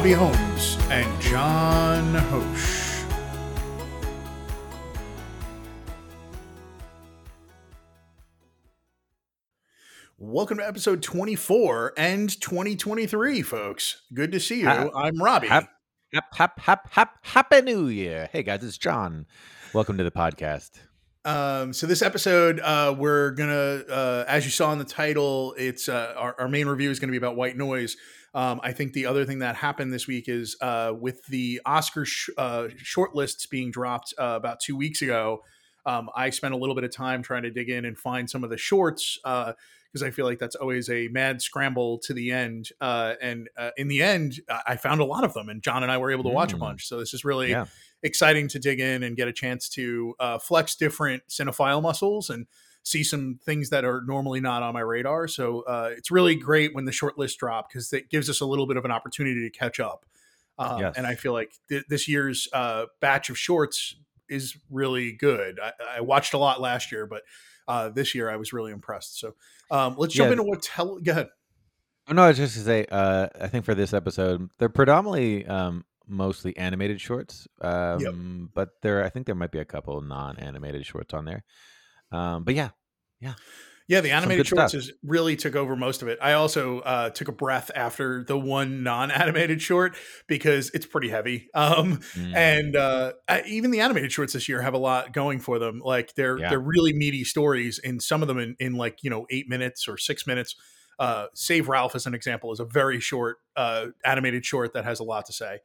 Robbie Holmes and Jon Hoche. Welcome to episode 24 and 2023, folks. Good to see you. Ha- I'm Robbie. Hap, hap, hap, hap, hap, happy New Year. Hey guys, it's Jon. Welcome to the podcast. Um, so this episode, uh, we're gonna, uh, as you saw in the title, it's uh, our, our main review is going to be about White Noise. Um, I think the other thing that happened this week is uh, with the Oscar sh- uh, shortlists being dropped uh, about two weeks ago. Um, I spent a little bit of time trying to dig in and find some of the shorts because I feel like that's always a mad scramble to the end. Uh, and uh, in the end, I- found a lot of them, and Jon and I were able to watch a Mm. bunch. So this is really Yeah. exciting to dig in and get a chance to uh, flex different cinephile muscles and see some things that are normally not on my radar. So uh, it's really great when the short list drop because it gives us a little bit of an opportunity to catch up. Um, Yes. And I feel like th- this year's uh, batch of shorts is really good. I, I watched a lot last year, but uh, this year I was really impressed. So um, let's jump Yeah. into what tell. Go ahead. Oh, no, I was just to say, uh, I think for this episode, they're predominantly um, mostly animated shorts. Um, But there, I think there might be a couple non-animated shorts on there. Um, but yeah, Yeah, Yeah, the animated shorts stuff. is really took over most of it. I also uh, took a breath after the one non-animated short because it's pretty heavy. Um, Mm. and uh, I- even the animated shorts this year have a lot going for them. Like they're Yeah. they're really meaty stories, and some of them in, in like you know eight minutes or six minutes. Uh, Save Ralph as an example is a very short uh, animated short that has a lot to say.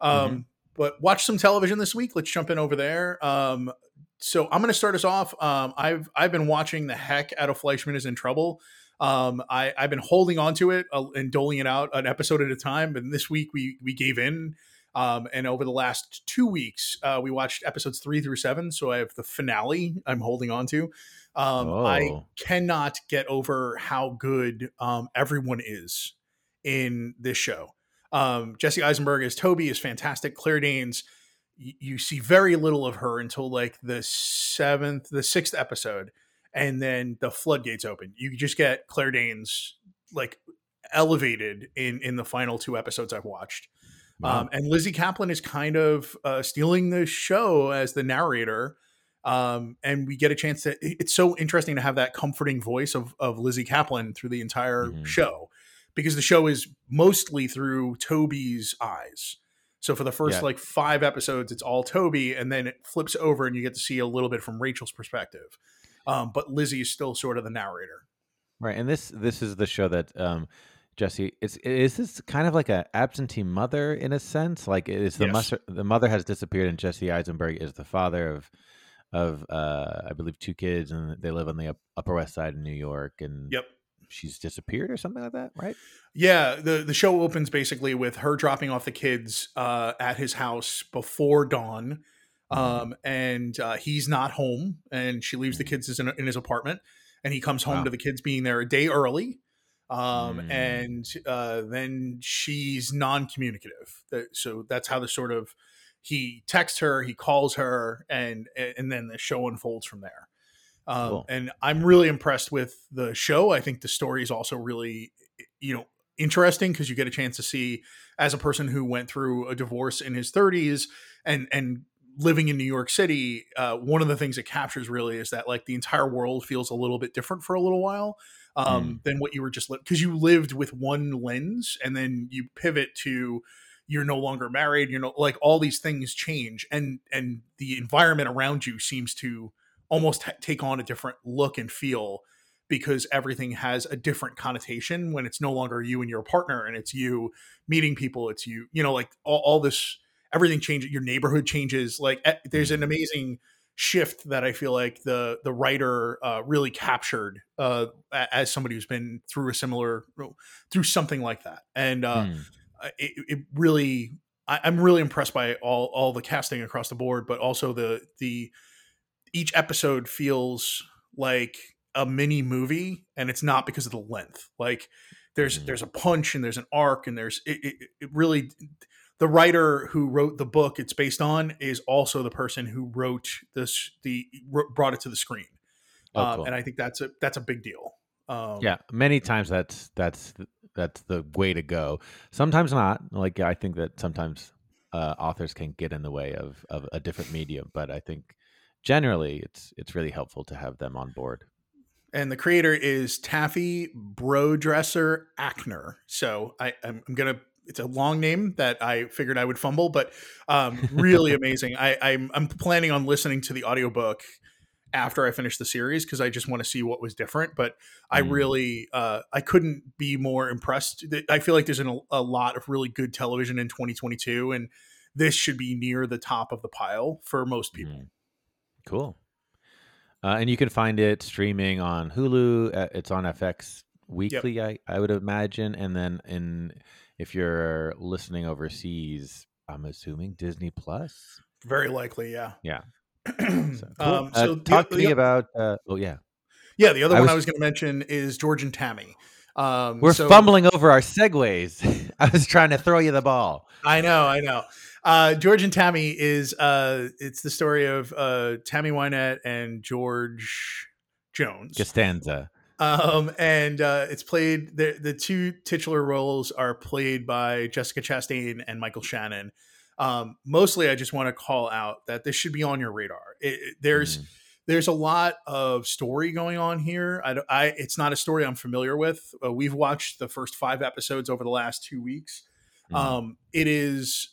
Um, Mhm. But watch some television this week. Let's jump in over there. Um, so I'm going to start us off. Um, I've I've been watching the heck out of Fleishman is in Trouble. Um, I, I've been holding on to it uh, and doling it out an episode at a time. And this week we we gave in. Um, and over the last two weeks, uh, we watched episodes three through seven. So I have the finale I'm holding on to. Um, I Oh. cannot get over how good um, everyone is in this show. Um, Jesse Eisenberg as Toby is fantastic. Claire Danes, you see very little of her until like the seventh, the sixth episode, and then the floodgates open. You just get Claire Danes like elevated in in the final two episodes I've watched. Wow. Um, and Lizzy Caplan is kind of uh, stealing the show as the narrator. Um, and we get a chance to. It's so interesting to have that comforting voice of of Lizzy Caplan through the entire Mhm. show, because the show is mostly through Toby's eyes. So for the first Yeah. like five episodes, it's all Toby, and then it flips over, and you get to see a little bit from Rachel's perspective. Um, but Lizzy is still sort of the narrator. right. And this this is the show that um, Jesse is is this kind of like an absentee mother in a sense? Like is the Yes. mother the mother has disappeared, and Jesse Eisenberg is the father of of uh, I believe two kids, and they live on the Upper West Side in New York, and Yep. She's disappeared or something like that, right? Yeah, the the show opens basically with her dropping off the kids uh, at his house before dawn, um, and uh, he's not home, and she leaves the kids in, in his apartment, and he comes home Wow. to the kids being there a day early, um, Mm. and uh, then she's non-communicative. So that's how the sort of he texts her, he calls her, and and then the show unfolds from there. Um, Cool. And I'm really impressed with the show. I think the story is also really, you know, interesting because you get a chance to see as a person who went through a divorce in his 30s and and living in New York City. Uh, one of the things it captures really is that like the entire world feels a little bit different for a little while um, than what you were just because you lived with one lens and then you pivot to you're no longer married. You know, like all these things change and and the environment around you seems to almost take on a different look and feel because everything has a different connotation when it's no longer you and your partner and it's you meeting people it's you you know like all, all this everything changes your neighborhood changes like eh, there's an amazing shift that i feel like the the writer uh, really captured uh, as somebody who's been through a similar through something like that. And uh, uh, it, it really I, I'm really impressed by all all the casting across the board, but also the the each episode feels like a mini movie, and it's not because of the length. Like there's Mhm. there's a punch and there's an arc and there's it, it, it really the writer who wrote the book it's based on is also the person who wrote this the brought it to the screen Oh, um, and i think that's a that's a big deal Um, yeah, many times that's that's that's the way to go. Sometimes not. Like I think that sometimes uh, authors can get in the way of of a different medium, but I think generally it's it's really helpful to have them on board. And the creator is Taffy Brodesser Ackner. So I, I'm, I'm gonna it's a long name that I figured I would fumble, but um, really amazing. I, I'm I'm planning on listening to the audiobook after I finish the series because I just want to see what was different. But I Mm. really uh, I couldn't be more impressed. I feel like there's an, a lot of really good television in 2022, and this should be near the top of the pile for most people. Mhm. Cool. Uh, and you can find it streaming on Hulu. Uh, it's on FX weekly, I, I would imagine. And then in if you're listening overseas, I'm assuming Disney Plus. Very likely, yeah. Yeah. so, cool. um, Uh, so the- talk to the- me about. Uh, oh yeah, yeah, the other I one was- I was going to mention is George and Tammy. Um, we're so- fumbling over our segues. I was trying to throw you the ball. I know, I know. Uh, George and Tammy is uh, it's the story of uh, Tammy Wynette and George Jones. Costanza. Um, and uh, it's played the the two titular roles are played by Jessica Chastain and Michael Shannon. Um, mostly, I just want to call out that this should be on your radar. It, it- there's Mhm. there's a lot of story going on here. I, I it's not a story I'm familiar with. Uh, we've watched the first five episodes over the last two weeks. Mhm. Um, it is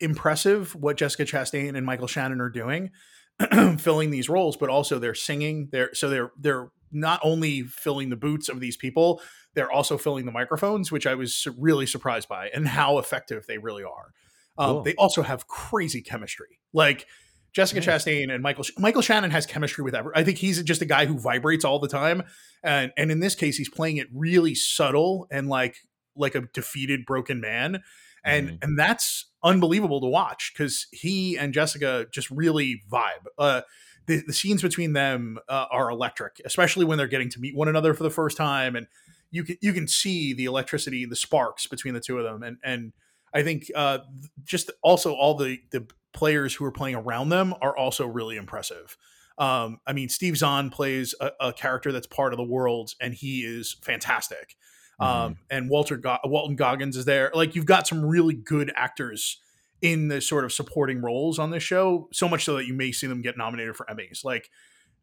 impressive what Jessica Chastain and Michael Shannon are doing, filling these roles, but also they're singing. They're so they're they're not only filling the boots of these people, they're also filling the microphones, which I was really surprised by, and how effective they really are. Um, Cool. They also have crazy chemistry, like. Jessica Nice. Chastain and Michael Michael Shannon has chemistry with every. I think he's just a guy who vibrates all the time, and and in this case, he's playing it really subtle and like like a defeated, broken man, and Mhm. and that's unbelievable to watch because he and Jessica just really vibe. Uh, the, the scenes between them uh, are electric, especially when they're getting to meet one another for the first time, and you can you can see the electricity, the sparks between the two of them, and and I think uh, just also all the the players who are playing around them are also really impressive. Um, I mean, Steve Zahn plays a, a character that's part of the world, and he is fantastic. Um, and Walter Go- Walton Goggins is there. Like you've got some really good actors in the sort of supporting roles on this show. So much so that you may see them get nominated for Emmys. Like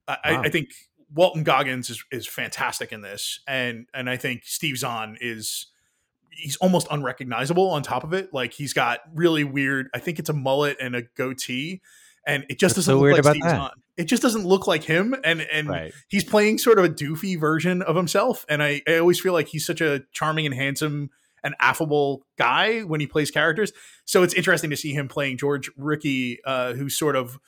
I, I- Wow. I think Walton Goggins is is fantastic in this, and and I think Steve Zahn is he's almost unrecognizable on top of it. Like he's got really weird. I think it's a mullet and a goatee, and it just What's doesn't so look weird like about Steve that? Zahn. It just doesn't look like him, and and right. he's playing sort of a doofy version of himself. And I, I always feel like he's such a charming and handsome and affable guy when he plays characters. So it's interesting to see him playing George Ricky, uh, who's sort of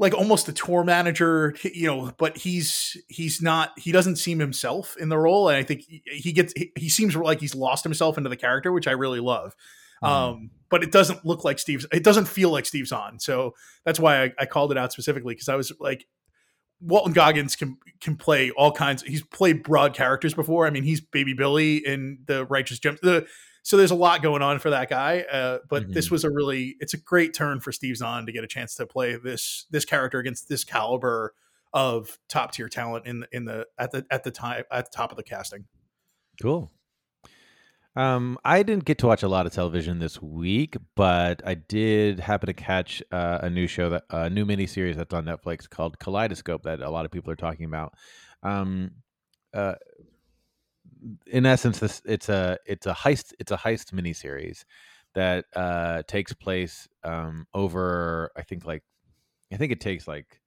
like almost a tour manager, you know, but he's he's not he doesn't seem himself in the role. And I think he, he gets he, he seems like he's lost himself into the character, which I really love. Mhm. Um, but it doesn't look like Steve's. It doesn't feel like Steve Zahn. So that's why I, I called it out specifically because I was like, Walton Goggins can can play all kinds. He's played broad characters before. I mean, he's Baby Billy in the Righteous Gems. The so there's a lot going on for that guy. Uh, but this was a really it's a great turn for Steve Zahn to get a chance to play this this character against this caliber of top tier talent in the in the at the at the time at the top of the casting. Cool. Um, I didn't get to watch a lot of television this week, but I did happen to catch uh, a new show that a new miniseries that's on Netflix called Kaleidoscope that a lot of people are talking about. Um, uh, in essence, this it's a it's a heist it's a heist miniseries that uh, takes place um, over I think like I think it takes like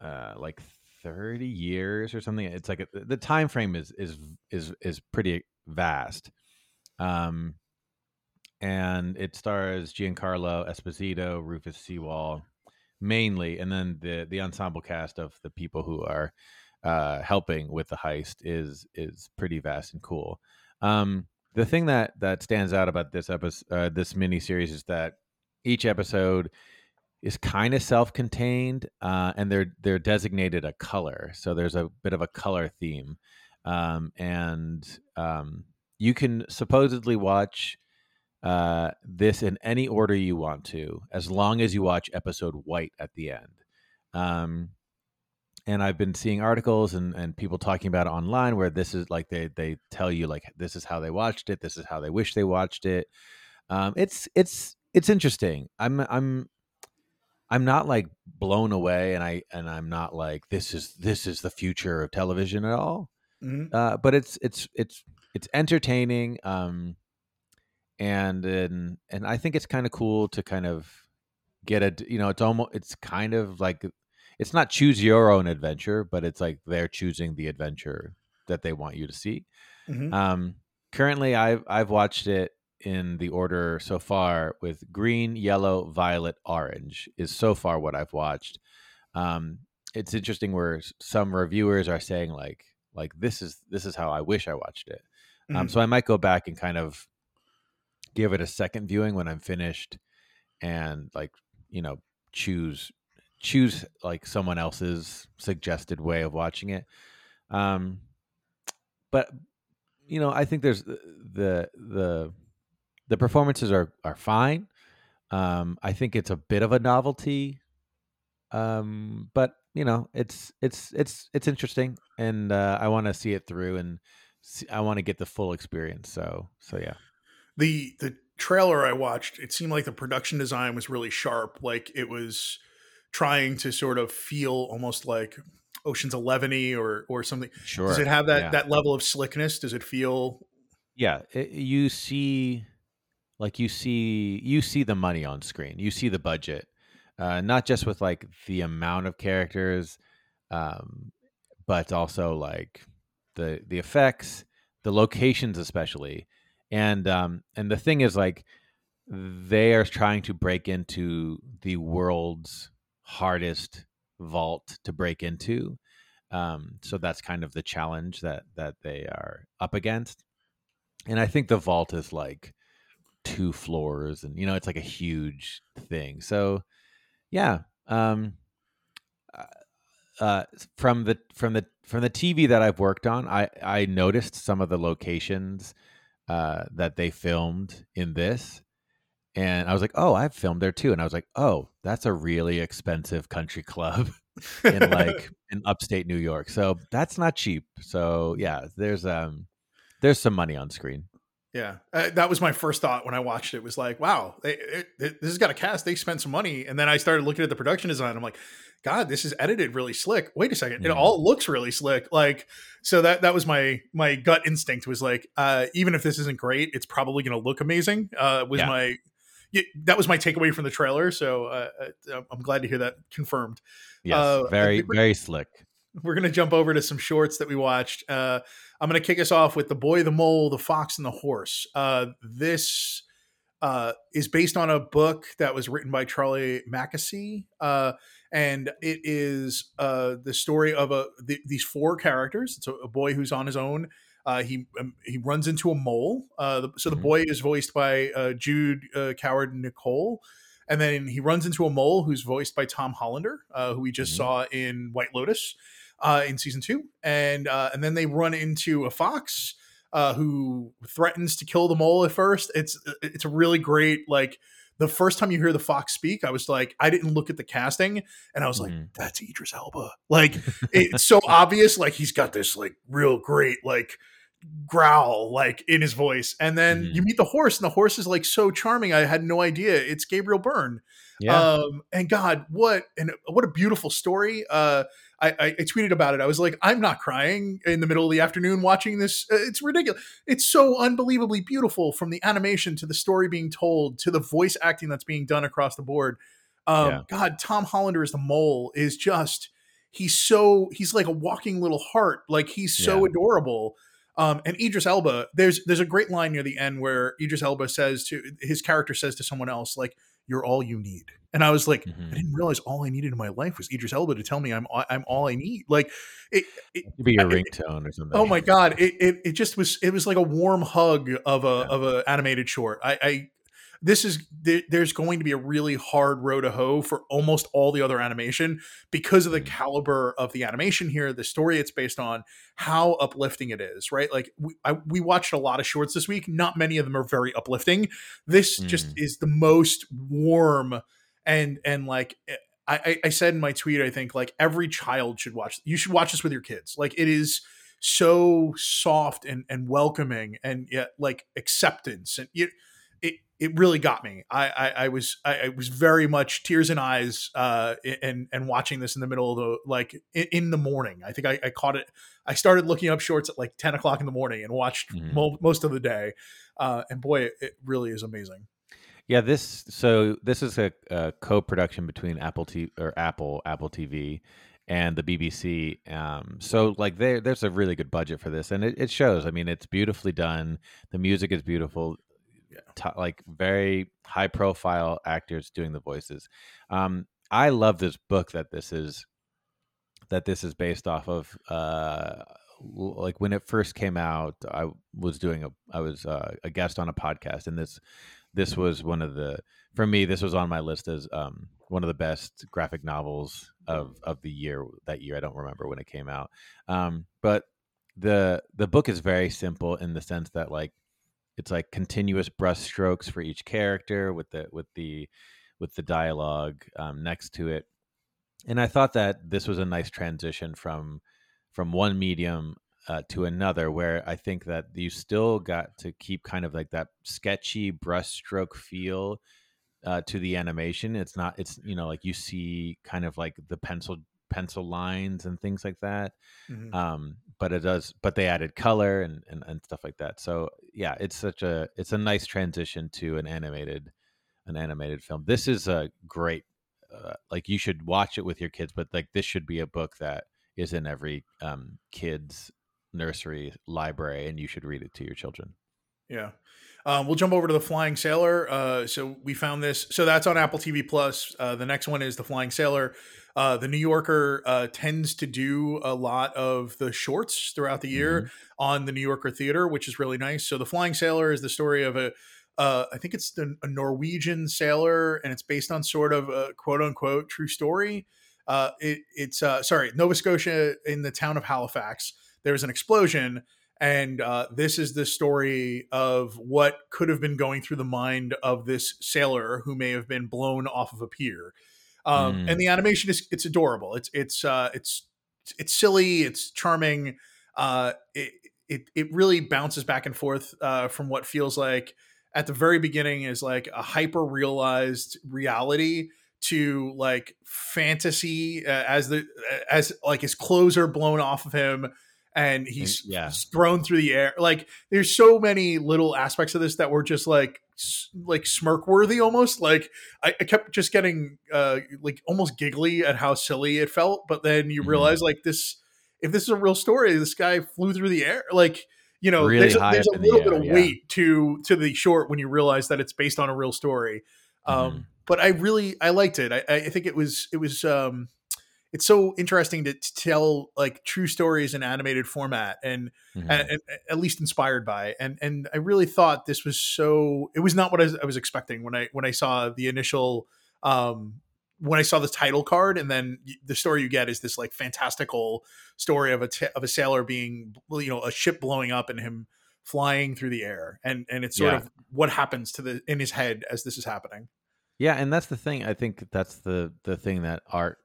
uh, like 30 years or something it's like a, the time frame is is is is pretty vast um and it stars Giancarlo Esposito Rufus Sewell, mainly and then the the ensemble cast of the people who are uh helping with the heist is is pretty vast and cool. Um the thing that that stands out about this episode uh, this mini series is that each episode is kind of self-contained uh, and they're they're designated a color. So there's a bit of a color theme. Um, and um, you can supposedly watch uh, this in any order you want to as long as you watch episode white at the end um, and I've been seeing articles and, and people talking about it online where this is like they they tell you like this is how they watched it, this is how they wish they watched it. Um, it's it's it's interesting. I'm I'm I'm not like blown away, and I and I'm not like this is this is the future of television at all. Mm-hmm. Uh, but it's it's it's it's entertaining, um, and and and I think it's kind of cool to kind of get a you know it's almost it's kind of like it's not choose your own adventure, but it's like they're choosing the adventure that they want you to see. Mm-hmm. Um, currently, I've I've watched it in the order so far with green, yellow, violet, orange is so far what I've watched. Um, it's interesting where some reviewers are saying like like this is this is how I wish I watched it. Um, mm-hmm. Um, so I might go back and kind of give it a second viewing when I'm finished, and like you know choose choose like someone else's suggested way of watching it. Um, but you know, I think there's the the the performances are are fine. Um, I think it's a bit of a novelty, um, but you know, it's it's it's it's interesting, and uh, I want to see it through, and I want to get the full experience. So so yeah. The the trailer I watched, it seemed like the production design was really sharp. Like it was trying to sort of feel almost like Ocean's Eleven or or something. Sure. Does it have that yeah. that level of slickness? Does it feel? Yeah, it, you see, like you see, you see the money on screen. You see the budget, uh, not just with like the amount of characters, um, but also like the the effects, the locations, especially, and um, and the thing is like they are trying to break into the world's hardest vault to break into. Um, so that's kind of the challenge that that they are up against. And I think the vault is like two floors, and you know it's like a huge thing. So yeah, um, uh, from the from the from the TV that I've worked on, I I noticed some of the locations uh, that they filmed in this, and I was like, "Oh, I've filmed there too." And I was like, "Oh, that's a really expensive country club in like in upstate New York. So that's not cheap." So yeah, there's um there's some money on screen. Yeah, uh, that was my first thought when I watched it. Was like, "Wow, they, it, it, this has got a cast. They spent some money." And then I started looking at the production design. I'm like, "God, this is edited really slick." Wait a second, mm-hmm. it all looks really slick. Like, so that that was my my gut instinct was like, uh, even if this isn't great, it's probably going to look amazing. Uh, was yeah. my yeah, that was my takeaway from the trailer. So uh, uh I'm glad to hear that confirmed. Yes, uh, very very slick. We're gonna jump over to some shorts that we watched. Uh, I'm gonna kick us off with the boy, the mole, the fox, and the horse. Uh, this uh, is based on a book that was written by Charlie Mackesy, and it is the story of a the, these four characters. It's a, a boy who's on his own uh, he um, he runs into a mole. Uh, the, so the mm-hmm. boy is voiced by uh, Jude uh, Coward Nicholl, and then he runs into a mole who's voiced by Tom Hollander, uh, who we just mm-hmm. saw in White Lotus uh, in season two, and and then they run into a fox who threatens to kill the mole at first. It's it's a really great like the first time you hear the fox speak, I was like, I didn't look at the casting, and I was mm-hmm. like, that's Idris Elba. Like it's so obvious. Like he's got this like real great like growl like in his voice and then mm-hmm. you meet the horse and the horse is like so charming i had no idea it's gabriel byrne yeah. um and god what and what a beautiful story uh I, I, I tweeted about it. I was like i'm not crying in the middle of the afternoon watching this. Uh, it's ridiculous. It's so unbelievably beautiful from the animation to the story being told to the voice acting that's being done across the board. Um yeah. god tom hollander is the mole is just he's so he's like a walking little heart. Like he's so yeah. adorable. Um, and Idris Elba, there's there's a great line near the end where Idris Elba says to his character says to someone else like, "You're all you need." And I was like, mm-hmm. I didn't realize all I needed in my life was Idris Elba to tell me I'm I'm all I need. Like, it, it It'd be your ringtone or something. Oh my god, it, it it just was. It was like a warm hug of a yeah. of a animated short. I, I this is there's going to be a really hard row to hoe for almost all the other animation because of the mm. caliber of the animation here, the story it's based on, how uplifting it is, right? Like we, I, we watched a lot of shorts this week. Not many of them are very uplifting. This mm. just is the most warm and and like I, I said in my tweet, I think like every child should watch. You should watch this with your kids. Like it is so soft and and welcoming, and yet like acceptance, and you, it really got me. I I, I was I, I, was very much tears in eyes, uh, and and watching this in the middle of the like in, in the morning. I think I, I, caught it. I started looking up shorts at like ten o'clock in the morning and watched mm-hmm. mo- most of the day, uh, and boy, it, it really is amazing. Yeah, this so this is a, a co-production between Apple T or Apple Apple TV and the BBC. Um, so like there there's a really good budget for this, and it, it shows. I mean, it's beautifully done. The music is beautiful. Yeah. T- like very high profile actors doing the voices. Um, I love this book that this is that this is based off of. Uh, like when it first came out, I was doing a I was uh, a guest on a podcast, and this this was one of the for me this was on my list as um, one of the best graphic novels of of the year that year. I don't remember when it came out, um, but the the book is very simple in the sense that like it's like continuous brush strokes for each character with the with the with the dialogue um, next to it, and I thought that this was a nice transition from from one medium uh, to another where I think that you still got to keep kind of like that sketchy brushstroke feel uh, to the animation. It's not, it's, you know, like you see kind of like the pencil pencil lines and things like that. Mm-hmm. Um, but it does, but they added color and, and, and stuff like that. So yeah, it's such a, it's a nice transition to an animated, an animated film. This is a great, uh, like you should watch it with your kids, but like this should be a book that is in every um, kid's nursery library and you should read it to your children. Yeah. Um, we'll jump over to the Flying Sailor. Uh, so we found this. So that's on Apple TV Plus. Uh, the next one is the Flying Sailor. Uh, the New Yorker uh, tends to do a lot of the shorts throughout the year mm-hmm. on the New Yorker theater, which is really nice. So the Flying Sailor is the story of a, uh, I think it's the, a Norwegian sailor, and it's based on sort of a quote unquote true story. Uh, it, it's sorry, Nova Scotia in the town of Halifax There was an explosion and uh, this is the story of what could have been going through the mind of this sailor who may have been blown off of a pier um, mm. and the animation is it's adorable it's it's uh, it's it's silly it's charming uh, it, it it really bounces back and forth uh, from what feels like at the very beginning is like a hyper realized reality to like fantasy uh, as the as like his clothes are blown off of him and he's, yeah. thrown through the air. Like there's so many little aspects of this that were just like like smirk worthy almost. Like I, I, kept just getting uh like almost giggly at how silly it felt. But then you mm-hmm. realize like this if this is a real story, this guy flew through the air. Like you know, really there's, a, there's a little the bit air, of yeah. weight to to the short when you realize that it's based on a real story. Um, mm-hmm. but I really I liked it. I, I think it was it was um it's so interesting to, to, tell like true stories in animated format and, mm-hmm. and, and, at least inspired by and and I really thought this was so it was not what I was, I was expecting when I when I saw the initial um when I saw the title card and then the story you get is this like fantastical story of a t- of a sailor being you know a ship blowing up and him flying through the air and and it's sort yeah. of what happens to the in his head as this is happening yeah and that's the thing i think that's the the thing that art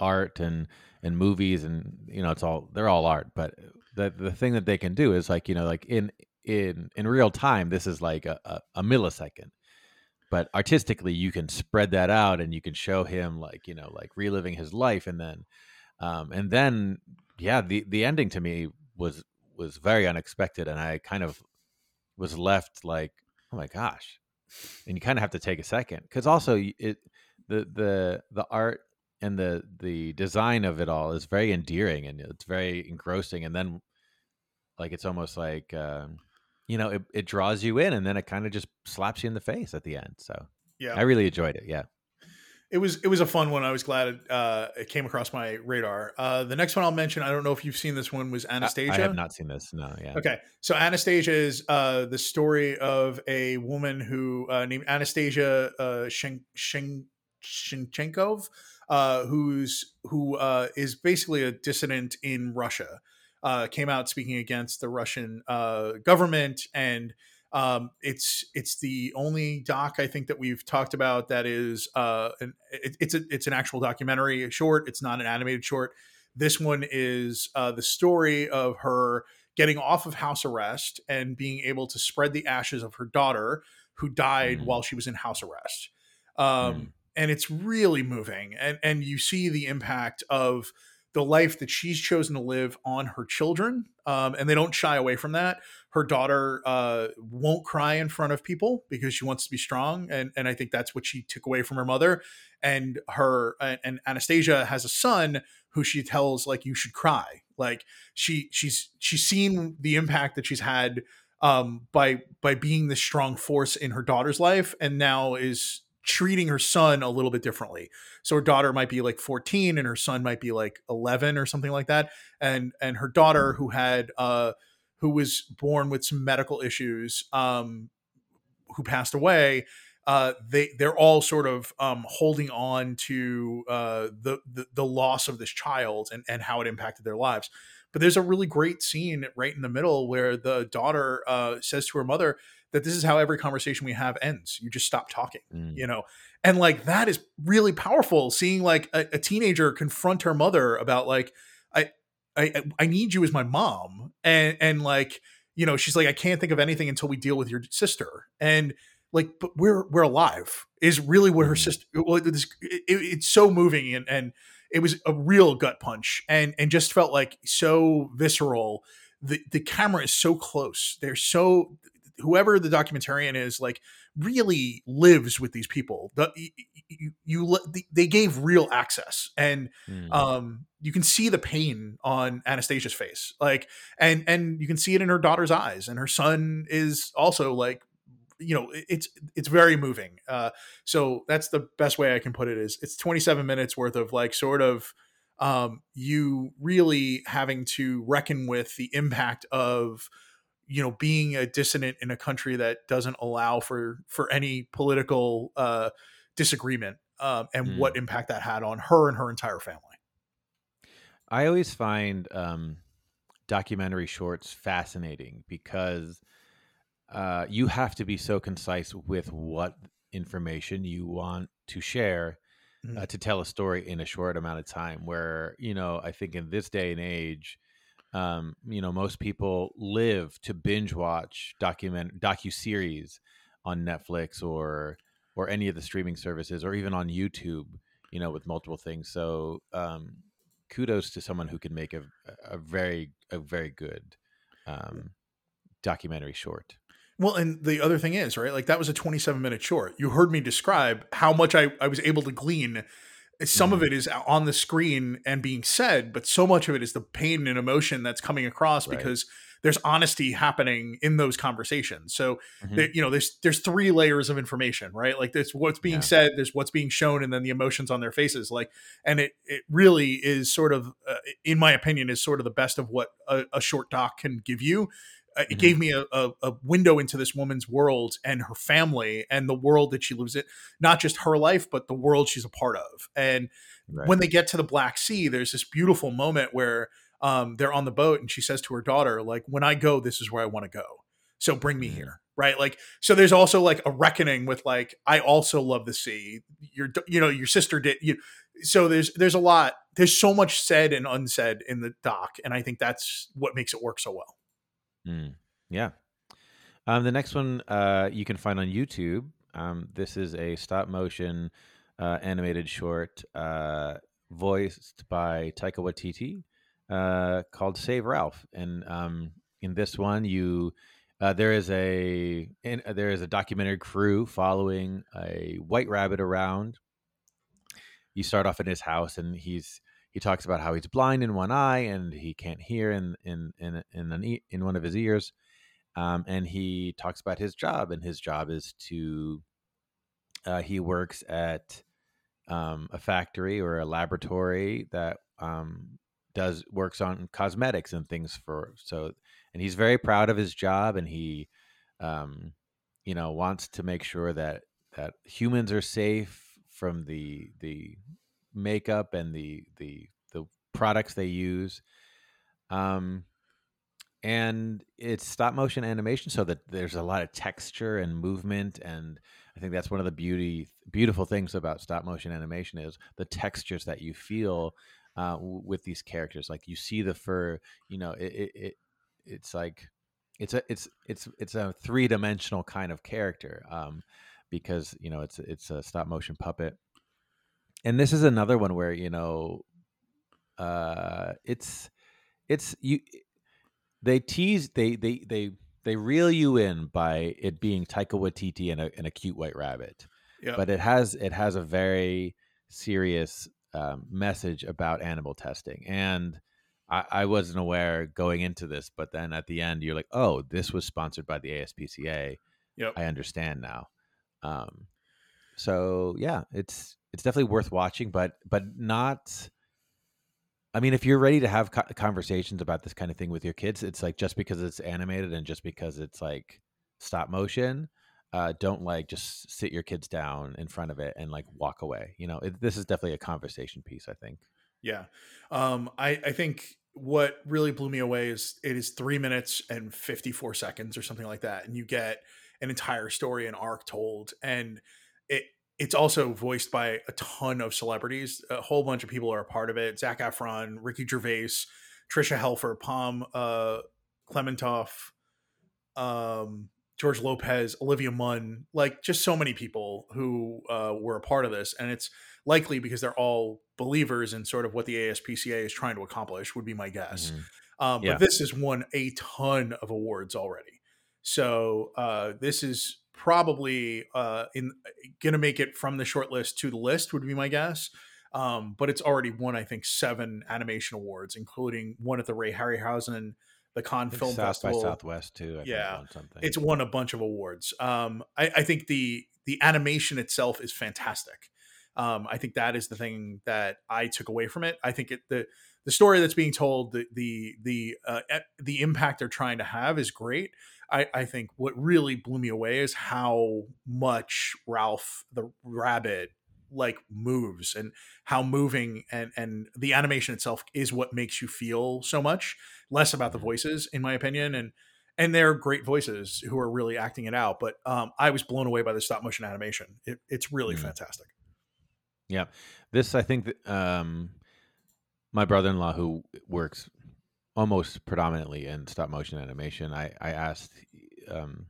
art and and movies and you know it's all they're all art but the the thing that they can do is like you know like in in in real time this is like a, a, a millisecond. But artistically you can spread that out and you can show him like you know like reliving his life and then um and then yeah the the ending to me was was very unexpected and i kind of was left like oh my gosh. And you kind of have to take a second because also it the the the art and the the design of it all is very endearing and it's very engrossing and then like it's almost like um, you know it, it draws you in and then it kind of just slaps you in the face at the end so yeah. I really enjoyed it yeah. It was it was a fun one i was glad it, uh, it came across my radar. Uh, the next one i'll mention i don't know if you've seen this one was anastasia i, I have not seen this no yeah. Okay so anastasia is uh, the story of a woman who uh, named anastasia uh, Shen- Shen- Shinchenko uh, who's who uh, is basically a dissident in Russia, uh, came out speaking against the Russian uh, government and Um, it's it's the only doc I think that we've talked about that is uh, an, it, it's a it's an actual documentary short. It's not an animated short. This one is uh, the story of her getting off of house arrest and being able to spread the ashes of her daughter who died mm. while she was in house arrest. Um, mm. And it's really moving, and and you see the impact of the life that she's chosen to live on her children, um, and they don't shy away from that. Her daughter uh, won't cry in front of people because she wants to be strong, and and I think that's what she took away from her mother. And her and Anastasia has a son who she tells like you should cry. Like she she's she's seen the impact that she's had um, by by being this strong force in her daughter's life, and now is treating her son a little bit differently. So her daughter might be like 14 and her son might be like 11 or something like that. And and her daughter who had uh who was born with some medical issues um who passed away uh, they they're all sort of um, holding on to uh, the, the, the loss of this child and and how it impacted their lives. But there's a really great scene right in the middle where the daughter uh, says to her mother that this is how every conversation we have ends. You just stop talking, mm. you know, and like that is really powerful. Seeing like a, a teenager confront her mother about like I I I need you as my mom, and and like you know she's like I can't think of anything until we deal with your sister and like but we're we're alive is really what her mm. sister well, it, it, it's so moving and and it was a real gut punch and and just felt like so visceral the the camera is so close they're so whoever the documentarian is like really lives with these people. The, you, you, they gave real access. And mm. um you can see the pain on anastasia's face like and and you can see it in her daughter's eyes. And her son is also like you know it's it's very moving. Uh so that's the best way i can put it is it's 27 minutes worth of like sort of um you really having to reckon with the impact of you know being a dissident in a country that doesn't allow for for any political uh disagreement um and mm. what impact that had on her and her entire family i always find um documentary shorts fascinating because uh, you have to be so concise with what information you want to share mm-hmm. uh, to tell a story in a short amount of time. Where you know, I think in this day and age, um, you know, most people live to binge watch document docu series on Netflix or or any of the streaming services, or even on YouTube. You know, with multiple things. So, um, kudos to someone who can make a a very a very good um, documentary short. Well, and the other thing is, right? Like that was a 27 minute short. You heard me describe how much I, I was able to glean. Some mm-hmm. of it is on the screen and being said, but so much of it is the pain and emotion that's coming across right. because there's honesty happening in those conversations. So, mm-hmm. there, you know, there's there's three layers of information, right? Like there's what's being yeah. said, there's what's being shown, and then the emotions on their faces. Like, and it it really is sort of, uh, in my opinion, is sort of the best of what a, a short doc can give you it mm-hmm. gave me a, a, a, window into this woman's world and her family and the world that she lives in not just her life but the world she's a part of and right. when they get to the black sea there's this beautiful moment where um, they're on the boat and she says to her daughter like when i go this is where i want to go so bring me mm-hmm. here right like so there's also like a reckoning with like i also love the sea your you know your sister did you so there's there's a lot there's so much said and unsaid in the doc and i think that's what makes it work so well Mm, yeah. Um, the next one uh, you can find on YouTube. Um, this is a stop motion uh, animated short uh, voiced by Taika Waititi uh, called Save Ralph. And um, in this one, you uh, there is a in, uh, there is a documentary crew following a white rabbit around. You start off in his house, and he's he talks about how he's blind in one eye and he can't hear in in in in an, in one of his ears, um, and he talks about his job and his job is to uh, he works at um, a factory or a laboratory that um, does works on cosmetics and things for so and he's very proud of his job and he um, you know wants to make sure that that humans are safe from the the makeup and the the the products they use. Um, and it's stop motion animation, so that there's a lot of texture and movement, and I think that's one of the beauty beautiful things about stop motion animation is the textures that you feel uh, with these characters. Like you see the fur, you know, it, it, it it's like it's a it's it's it's a three dimensional kind of character um, because you know it's it's a stop motion puppet, and this is another one where you know uh, it's it's you they tease they they they they reel you in by it being Taika Waititi and a, and a cute white rabbit. Yeah. But it has it has a very serious um, message about animal testing, and I, I wasn't aware going into this, but then at the end you're like, oh, this was sponsored by the ASPCA. Yep. I understand now. Um, so yeah, it's it's definitely worth watching, but but not I mean, if you're ready to have co- conversations about this kind of thing with your kids, it's like just because it's animated and just because it's like stop motion, uh, don't like just sit your kids down in front of it and like walk away. You know, it, this is definitely a conversation piece. I think. Yeah, um, I I think what really blew me away is it is three minutes and fifty four seconds or something like that, and you get an entire story and arc told, and it's also voiced by a ton of celebrities. A whole bunch of people are a part of it. Zac Efron, Ricky Gervais, Tricia Helfer, Pom uh, Klementieff, um, George Lopez, Olivia Munn, like just so many people who uh, were a part of this. And it's likely because they're all believers in sort of what the ASPCA is trying to accomplish, would be my guess. Mm-hmm. Um, yeah. But this has won a ton of awards already. So uh, this is probably uh, in gonna make it from the short list to the list would be my guess. Um, but it's already won, I think, seven animation awards, including one at the Ray Harryhausen, the Cannes Film South Festival. by Southwest too. I yeah, won it's won a bunch of awards. Um, I, I, think the the animation itself is fantastic. Um, I think that is the thing that I took away from it. I think it the the story that's being told, the the the uh, the impact they're trying to have is great. I, I think what really blew me away is how much Ralph the rabbit like moves and how moving and and the animation itself is what makes you feel so much less about the mm-hmm. voices in my opinion and and they're great voices who are really acting it out but um i was blown away by the stop motion animation it, it's really mm-hmm. fantastic yeah this i think that, um my brother-in-law who works almost predominantly in stop motion animation. I I asked um,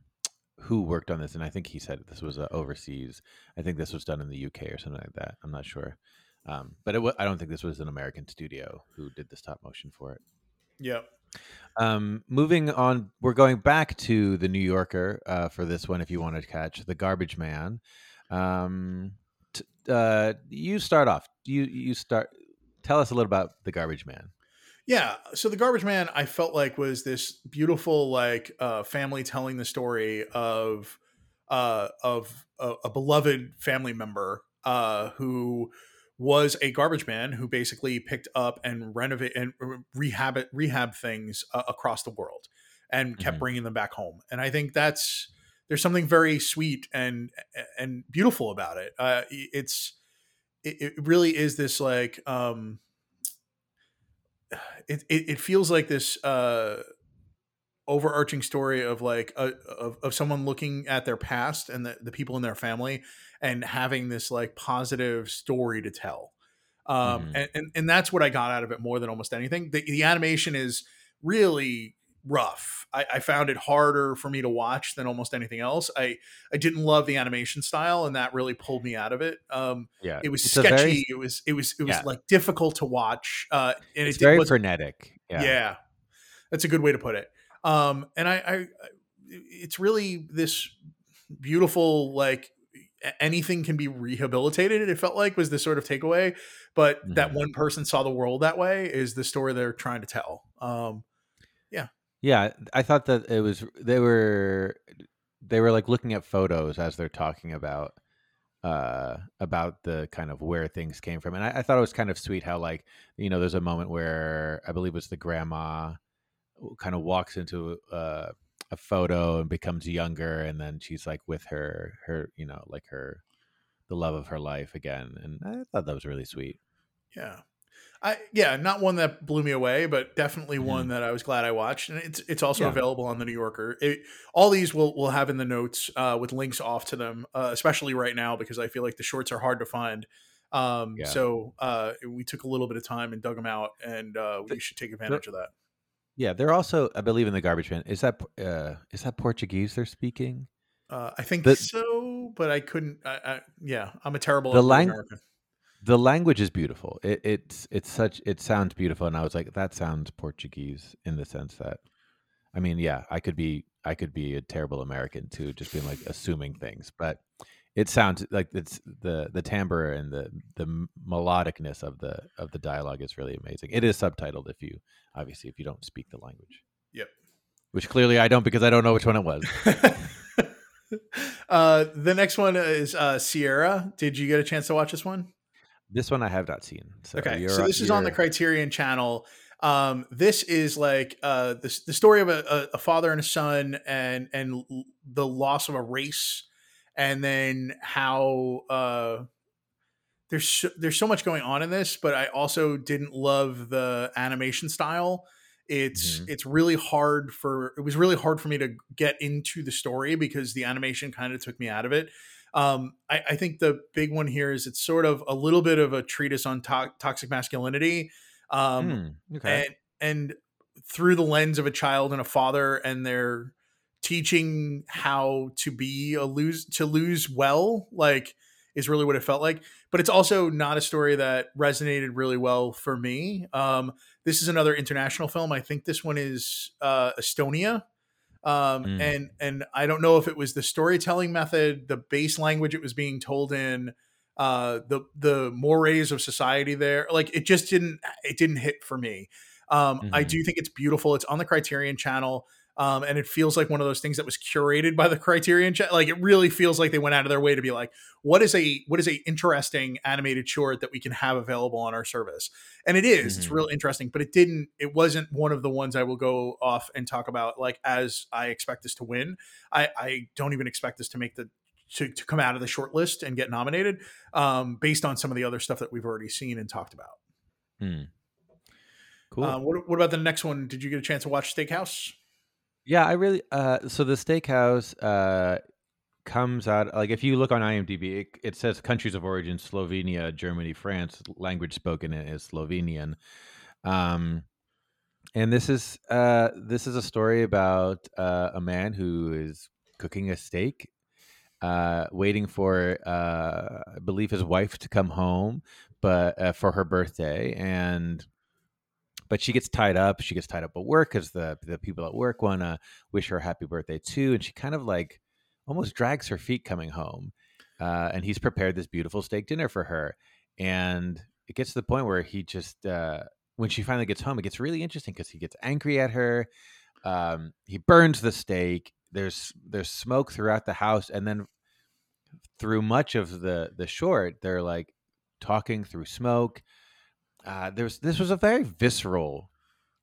who worked on this, and I think he said this was uh, overseas. I think this was done in the UK or something like that. I'm not sure, um, but it, I don't think this was an American studio who did the stop motion for it. Yep. Um, moving on, we're going back to the New Yorker uh, for this one. If you want to catch the Garbage Man, um, t- uh, you start off. You you start. Tell us a little about the Garbage Man. Yeah. So the Garbage Man, I felt like was this beautiful like uh, family telling the story of uh, of a, a, beloved family member uh, who was a garbage man who basically picked up and renovate and rehab it, rehab things uh, across the world and kept mm-hmm. bringing them back home. And I think that's there's something very sweet and and beautiful about it. Uh, it's it, it really is this like um it, it, it feels like this uh overarching story of like a, of, of someone looking at their past and the, the people in their family and having this like positive story to tell um mm. and, and and that's what i got out of it more than almost anything the, the animation is really rough. I, I, found it harder for me to watch than almost anything else. I I didn't love the animation style, and that really pulled me out of it. Um, yeah, it was sketchy. Very, it was it was it was yeah. like difficult to watch. Uh, and it's it very frenetic. Yeah. yeah, that's a good way to put it. Um, and I, I, it's really this beautiful like anything can be rehabilitated it felt like was the sort of takeaway but mm-hmm. that one person saw the world that way is the story they're trying to tell um yeah yeah, I thought that it was they were they were like looking at photos as they're talking about uh about the kind of where things came from and I, I, thought it was kind of sweet how like you know there's a moment where i believe it's the grandma kind of walks into uh, a photo and becomes younger and then she's like with her her you know like her the love of her life again and i thought that was really sweet. Yeah I yeah, not one that blew me away, but definitely Mhm. one that I was glad I watched, and it's it's also Yeah. available on the New Yorker. It, all these will will have in the notes uh, with links off to them, uh, especially right now because I feel like the shorts are hard to find. Um, Yeah. So uh, we took a little bit of time and dug them out, and uh, we should take advantage of that. Yeah, they're also, I believe, in the garbage bin. Is that uh, is that Portuguese they're speaking? Uh, I think The- so, but I couldn't. I, I, yeah, I'm a terrible The ugly lang- American. The language is beautiful. It, it's it's such it sounds beautiful, and I was like, that sounds Portuguese in the sense that, I mean, yeah, I could be I could be a terrible American too, just being like assuming things, but it sounds like it's the the timbre and the the melodicness of the of the dialogue is really amazing. It is subtitled if you obviously if you don't speak the language. Yep. Which clearly I don't because I don't know which one it was. uh, the next one is uh, Sierra. Did you get a chance to watch this one? This one I have not seen. So okay, so this is on the Criterion Channel. Um, this is like uh, the the story of a, a, father and a son, and and the loss of a race, and then how uh, there's so, there's so much going on in this, but I also didn't love the animation style. It's Mhm. it's really hard for it was really hard for me to get into the story because the animation kind of took me out of it. Um, I, I think the big one here is it's sort of a little bit of a treatise on to- toxic masculinity, um, Hmm, okay. and and through the lens of a child and a father, and they're teaching how to be a lose to lose well, like is really what it felt like. But it's also not a story that resonated really well for me. Um, this is another international film. I think this one is uh, Estonia. Um, Mm. and and I don't know if it was the storytelling method, the base language it was being told in, uh, the the mores of society there. Like it just didn't it didn't hit for me. Um, I Mhm. do think it's beautiful. It's on the Criterion Channel. Um, and it feels like one of those things that was curated by the Criterion Channel. Like it really feels like they went out of their way to be like, what is a what is a interesting animated short that we can have available on our service? And it is, it's Mhm. real interesting, but it didn't, it wasn't one of the ones I will go off and talk about like as I expect this to win. I, I don't even expect this to make the to, to come out of the short list and get nominated um, based on some of the other stuff that we've already seen and talked about. Hmm. Cool. Um, what, what about the next one? Did you get a chance to watch Steakhouse? Yeah, I really. Uh, so the steakhouse uh, comes out like if you look on IMDb, it, it says countries of origin: Slovenia, Germany, France. Language spoken is Slovenian. Um, and this is uh, this is a story about uh, a man who is cooking a steak, uh, waiting for uh, I believe his wife to come home, but uh, for her birthday and but she gets tied up. She gets tied up at work because the the people at work want to wish her a happy birthday too, and she kind of like almost drags her feet coming home. Uh, and he's prepared this beautiful steak dinner for her, and it gets to the point where he just uh, when she finally gets home, it gets really interesting because he gets angry at her. Um, he burns the steak. There's there's smoke throughout the house, and then through much of the the short, they're like talking through smoke uh, there's this was a very visceral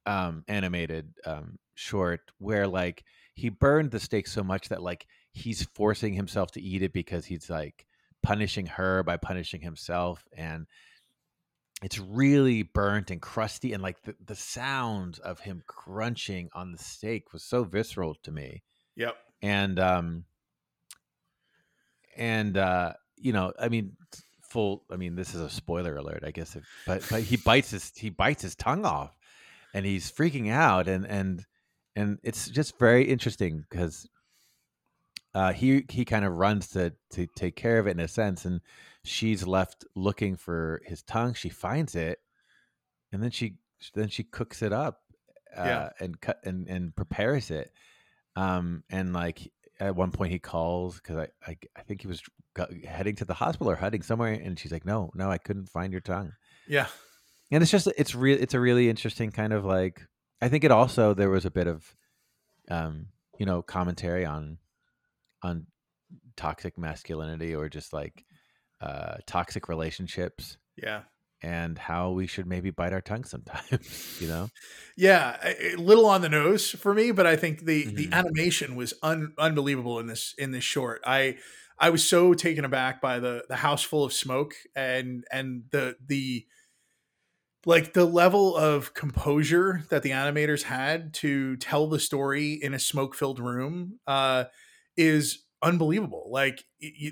um, animated um, short where like he burned the steak so much that like he's forcing himself to eat it because he's like punishing her by punishing himself and it's really burnt and crusty and like the, the sounds of him crunching on the steak was so visceral to me Yep. and um and uh you know i mean full i mean this is a spoiler alert i guess if, but but he bites his he bites his tongue off and he's freaking out and and and it's just very interesting because uh he he kind of runs to to take care of it in a sense and she's left looking for his tongue she finds it and then she then she cooks it up uh, Yeah. and cut and and prepares it um and like at one point he calls because I, I i think he was heading to the hospital or heading somewhere and she's like no no i couldn't find your tongue Yeah. and it's just it's real it's a really interesting kind of like i think it also there was a bit of um you know commentary on on toxic masculinity or just like uh toxic relationships Yeah. And how we should maybe bite our tongue sometimes you know Yeah, a little on the nose for me, but I think the the Mhm. animation was un, unbelievable in this in this short. I I was so taken aback by the the house full of smoke and and the the like the level of composure that the animators had to tell the story in a smoke filled room uh, is unbelievable. Like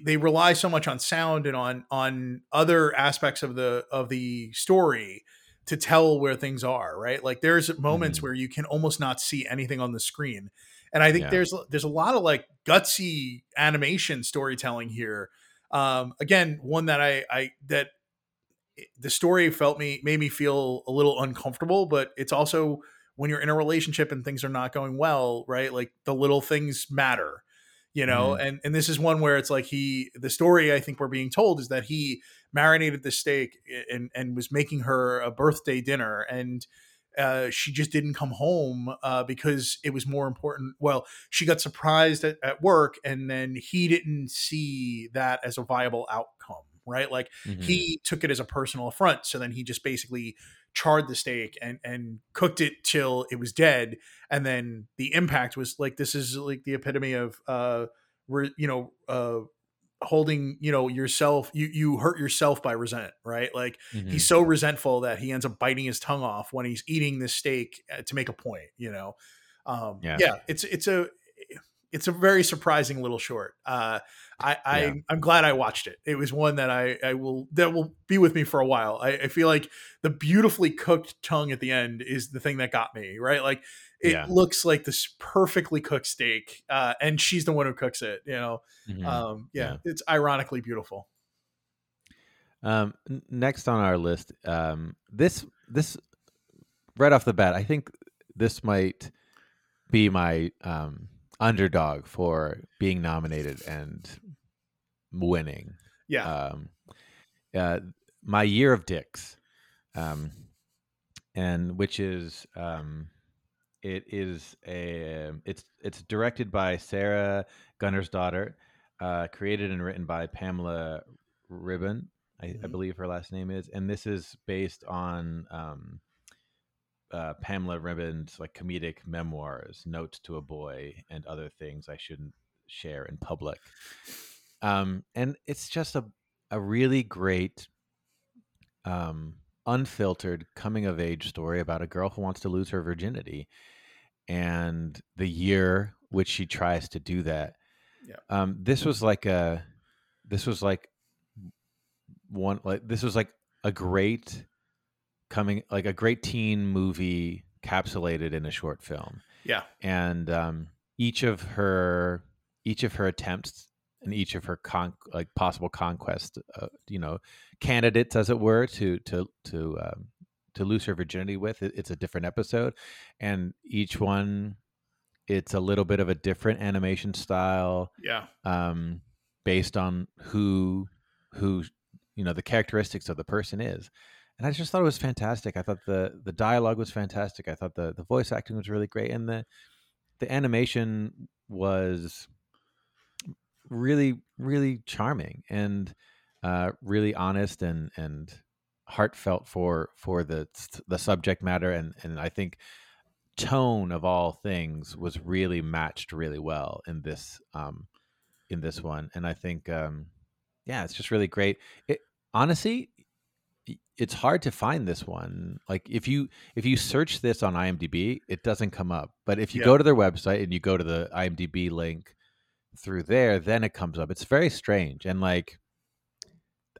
they rely so much on sound and on on other aspects of the of the story to tell where things are. Right, like there's moments mm. where you can almost not see anything on the screen, and I think yeah. there's there's a lot of like gutsy animation storytelling here. Um, again, one that I I that the story felt me made me feel a little uncomfortable, but it's also when you're in a relationship and things are not going well, right? Like the little things matter, you know. Mm-hmm. And and this is one where it's like he the story I think we're being told is that he marinated the steak and and was making her a birthday dinner and uh, she just didn't come home uh, because it was more important. Well, she got surprised at, at work, and then he didn't see that as a viable outcome right? Like mm-hmm. he took it as a personal affront. So then he just basically charred the steak and and cooked it till it was dead. And then the impact was like this is like the epitome of uh re, you know uh holding you know yourself you you hurt yourself by resent right like mm-hmm. he's so resentful that he ends up biting his tongue off when he's eating this steak uh, to make a point you know um yeah, yeah it's it's a it's a very surprising little short. Uh, I, I yeah. I'm glad I watched it. It was one that I I will that will be with me for a while. I, I feel like the beautifully cooked tongue at the end is the thing that got me right. Like it yeah. looks like this perfectly cooked steak, uh, and she's the one who cooks it. You know, mm-hmm. um, yeah, yeah, it's ironically beautiful. Um, next on our list, um, this this right off the bat, I think this might be my um underdog for being nominated and winning. Yeah. Um, uh, my year of dicks, um, and which is um, it is a it's it's directed by Sara Gunnarsdóttir, uh, created and written by Pamela Ribon, I, mm-hmm. I, believe her last name is, and this is based on um, uh, Pamela Ribon's like comedic memoirs, Notes to a Boy, and other things I shouldn't share in public. Um, and it's just a a really great, um, unfiltered coming of age story about a girl who wants to lose her virginity, and the year which she tries to do that. Yeah. Um, this was like a, this was like one like this was like a great coming like a great teen movie capsulated in a short film. Yeah. And um, each of her each of her attempts and each of her con- like possible conquest, uh, you know, candidates as it were to to to um, to lose her virginity with. It, it's a different episode, and each one it's a little bit of a different animation style. Yeah. Um, based on who who you know the characteristics of the person is and I just thought it was fantastic. I thought the the dialogue was fantastic. I thought the the voice acting was really great, and the the animation was really really charming and uh, really honest and and heartfelt for for the the subject matter and and I think tone of all things was really matched really well in this um in this one and I think um yeah it's just really great it honestly it's hard to find this one. Like if you if you search this on IMDb, it doesn't come up. But if you yeah. go to their website and you go to the IMDb link through there, then it comes up. It's very strange and like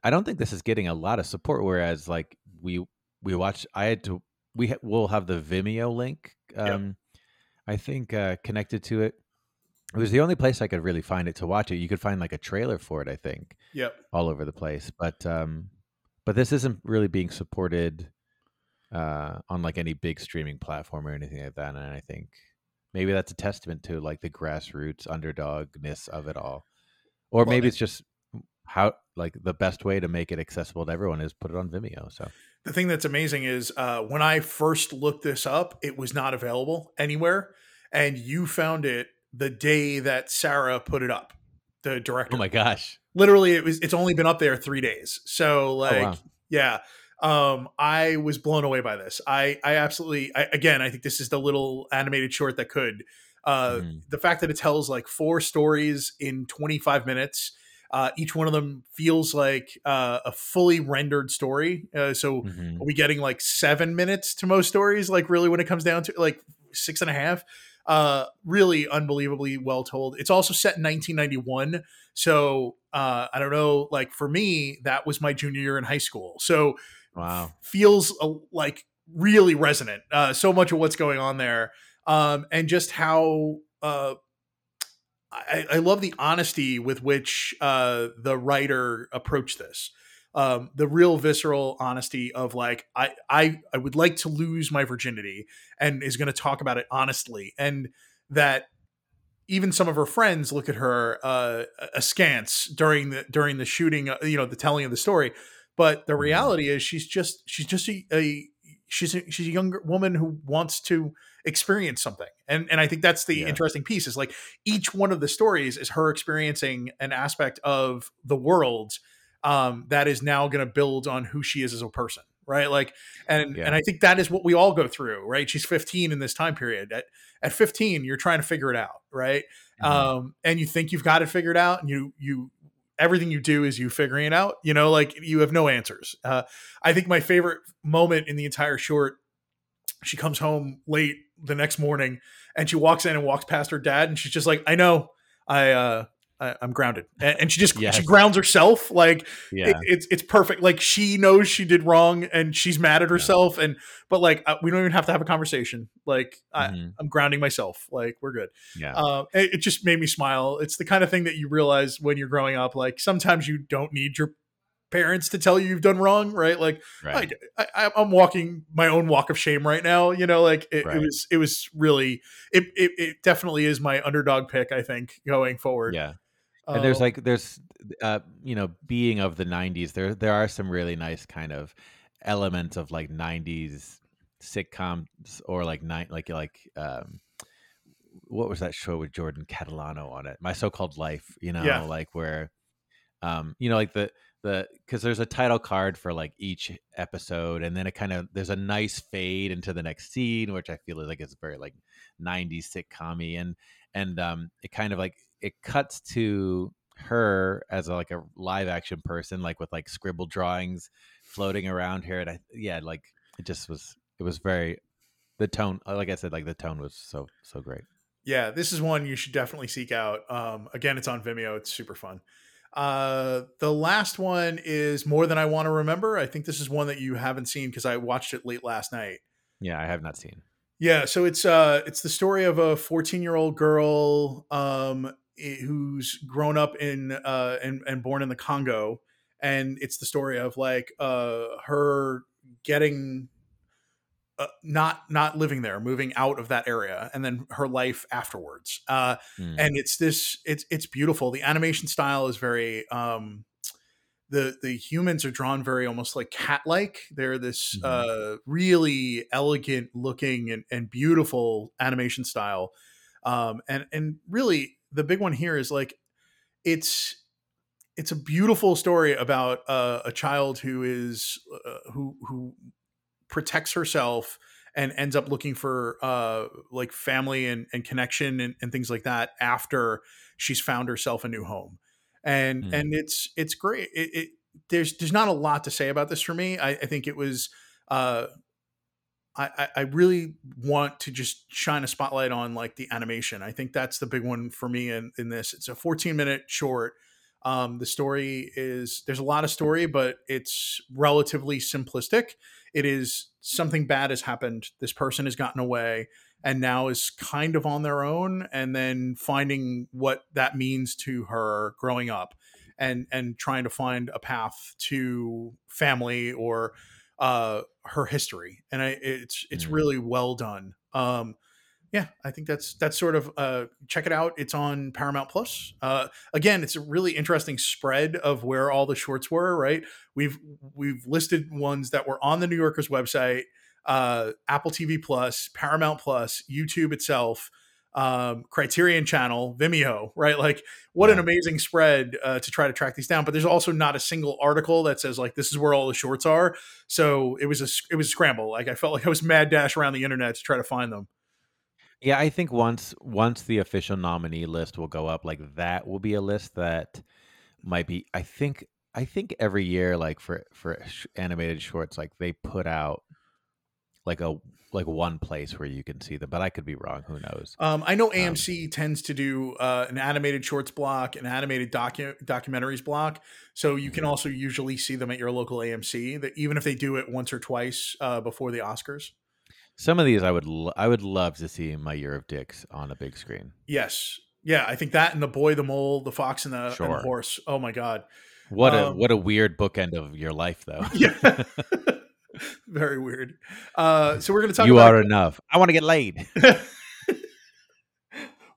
I don't think this is getting a lot of support. Whereas like we we watch, I had to we ha- will have the Vimeo link. Um, I think uh, connected to it. It was the only place I could really find it to watch it. You could find like a trailer for it. I think. Yep. All over the place, but um, but this isn't really being supported uh, on like any big streaming platform or anything like that. And I think maybe that's a testament to like the grassroots underdogness of it all, or well, maybe it's just how like the best way to make it accessible to everyone is put it on Vimeo. So the thing that's amazing is uh, when I first looked this up, it was not available anywhere, and you found it the day that Sara put it up. The director. Oh my gosh! literally it was it's only been up there three days so like oh, wow. yeah um i was blown away by this i i absolutely I, again i think this is the little animated short that could uh mm. the fact that it tells like four stories in 25 minutes Uh, each one of them feels like uh, a fully rendered story. Uh, so Mhm. are we getting like seven minutes to most stories? Like really, when it comes down to like six and a half. Uh, really unbelievably well told. It's also set in 1991, so uh, I don't know. Like for me, that was my junior year in high school. So Wow. feels uh, like really resonant. Uh, so much of what's going on there, um, and just how uh, I, I love the honesty with which uh, the writer approached this. Um, the real visceral honesty of like I I I would like to lose my virginity and is going to talk about it honestly and that even some of her friends look at her uh, askance during the during the shooting, uh, you know, the telling of the story. But the Mhm. reality is, she's just she's just a, a she's a, she's a younger woman who wants to experience something, and and I think that's the Yeah. interesting piece. Is like each one of the stories is her experiencing an aspect of the world um, that is now going to build on who she is as a person, right? Like, and Yeah. and I think that is what we all go through, right? She's 15 in this time period. At at 15, you're trying to figure it out, right? Mhm. um, and you think you've got it figured out, and you you everything you do is you figuring it out. You know, like you have no answers. Uh, I think my favorite moment in the entire short, she comes home late the next morning, and she walks in and walks past her dad, and she's just like, "I know, I." uh I, I'm grounded, and, and she just Yes. she grounds herself. Like yeah. it, it's it's perfect. Like she knows she did wrong, and she's mad at herself. And but like uh, we don't even have to have a conversation. Like I, Mhm. I'm grounding myself. Like we're good yeah. uh, it, it just made me smile. It's the kind of thing that you realize when you're growing up. Like sometimes you don't need your parents to tell you you've done wrong, right? Like right. I, I, I'm walking my own walk of shame right now. You know, like it, Right. it was, it was really, it, it, it definitely is my underdog pick. I think going forward. yeah. And there's Uh, like there's uh you know being of the 90s there there are some really nice kind of elements of like 90s sitcoms or like night like like um what was that show with Jordan Catalano on it my so-called life you know Yeah. like where um you know like the the because there's a title card for like each episode and then it kind of there's a nice fade into the next scene which i feel is like it's very like 90s sitcom and and um it kind of like it cuts to her as a, like a live action person like with like scribble drawings floating around here and i yeah like it just was it was very the tone like i said like the tone was so so great yeah, this is one you should definitely seek out. Um, again, it's on Vimeo. It's super fun. Uh, the last one is more than I want to remember. I think this is one that you haven't seen because I watched it late last night. yeah i have not seen Yeah, so it's uh it's the story of a 14-year-old girl um who's grown up in uh and, and born in the Congo and it's the story of like uh her getting uh, not not living there, moving out of that area and then her life afterwards. Uh Hmm. and it's this it's it's beautiful. The animation style is very um the the humans are drawn very almost like cat like. They're this Mhm. uh, really elegant looking and, and beautiful animation style. Um, and and really the big one here is like it's it's a beautiful story about uh, a child who is uh, who who protects herself and ends up looking for uh like family and, and connection and, and things like that after she's found herself a new home. And Hmm. and it's it's great. It, it there's there's not a lot to say about this for me. I, I think it was uh I, I- really want to just shine a spotlight on like the animation. I think that's the big one for me in, in this. It's a 14 minute short. Um, the story is there's a lot of story, but it's relatively simplistic. It is something bad has happened. This person has gotten away and now is kind of on their own, and then finding what that means to her growing up, and and trying to find a path to family or uh, her history. And I, it's it's Mm. really well done. Um, yeah, I think that's that's sort of uh, check it out. It's on Paramount Plus. Uh, again, it's a really interesting spread of where all the shorts were. Right, we've we've listed ones that were on the New Yorker's website, uh, Apple TV Plus, Paramount Plus, YouTube itself, um, Criterion Channel, Vimeo. Right, like what an amazing spread uh, to try to track these down. But there's also not a single article that says like this is where all the shorts are. So it was a it was a scramble. Like I felt like I was mad dash around the internet to try to find them. Yeah, I think once once the official nominee list will go up, like that will be a list that might be. I think I think every year, like for for animated shorts, like they put out like a like one place where you can see them, but I could be wrong. Who knows? Um, I know AMC um, tends to do uh, an animated shorts block, an animated docu- documentaries block, so you can mm-hmm. also usually see them at your local AMC. That even if they do it once or twice uh, before the Oscars. Some of these I would lo- I would love to see my Year of Dicks on a big screen. Yes, yeah, I think that and the boy, the mole, the fox, and the, sure. and the horse. Oh my god, what um, a what a weird bookend of your life, though. Yeah. Very weird. Uh, so we're going to talk. You about, are enough. I want to get laid.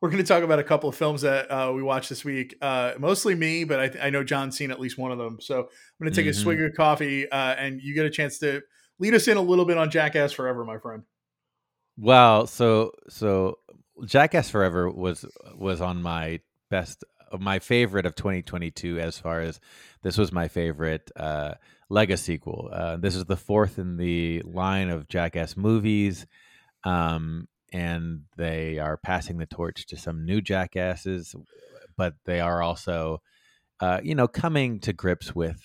we're going to talk about a couple of films that uh, we watched this week. Uh, mostly me, but I, th- I, know John's seen at least one of them. So I'm going to take mm-hmm. a swig of coffee, uh, and you get a chance to lead us in a little bit on Jackass Forever, my friend. Well, so so Jackass Forever was was on my best my favorite of 2022 as far as this was my favorite uh, legacy sequel. Uh, this is the fourth in the line of Jackass movies, um, and they are passing the torch to some new Jackasses, but they are also, uh, you know, coming to grips with,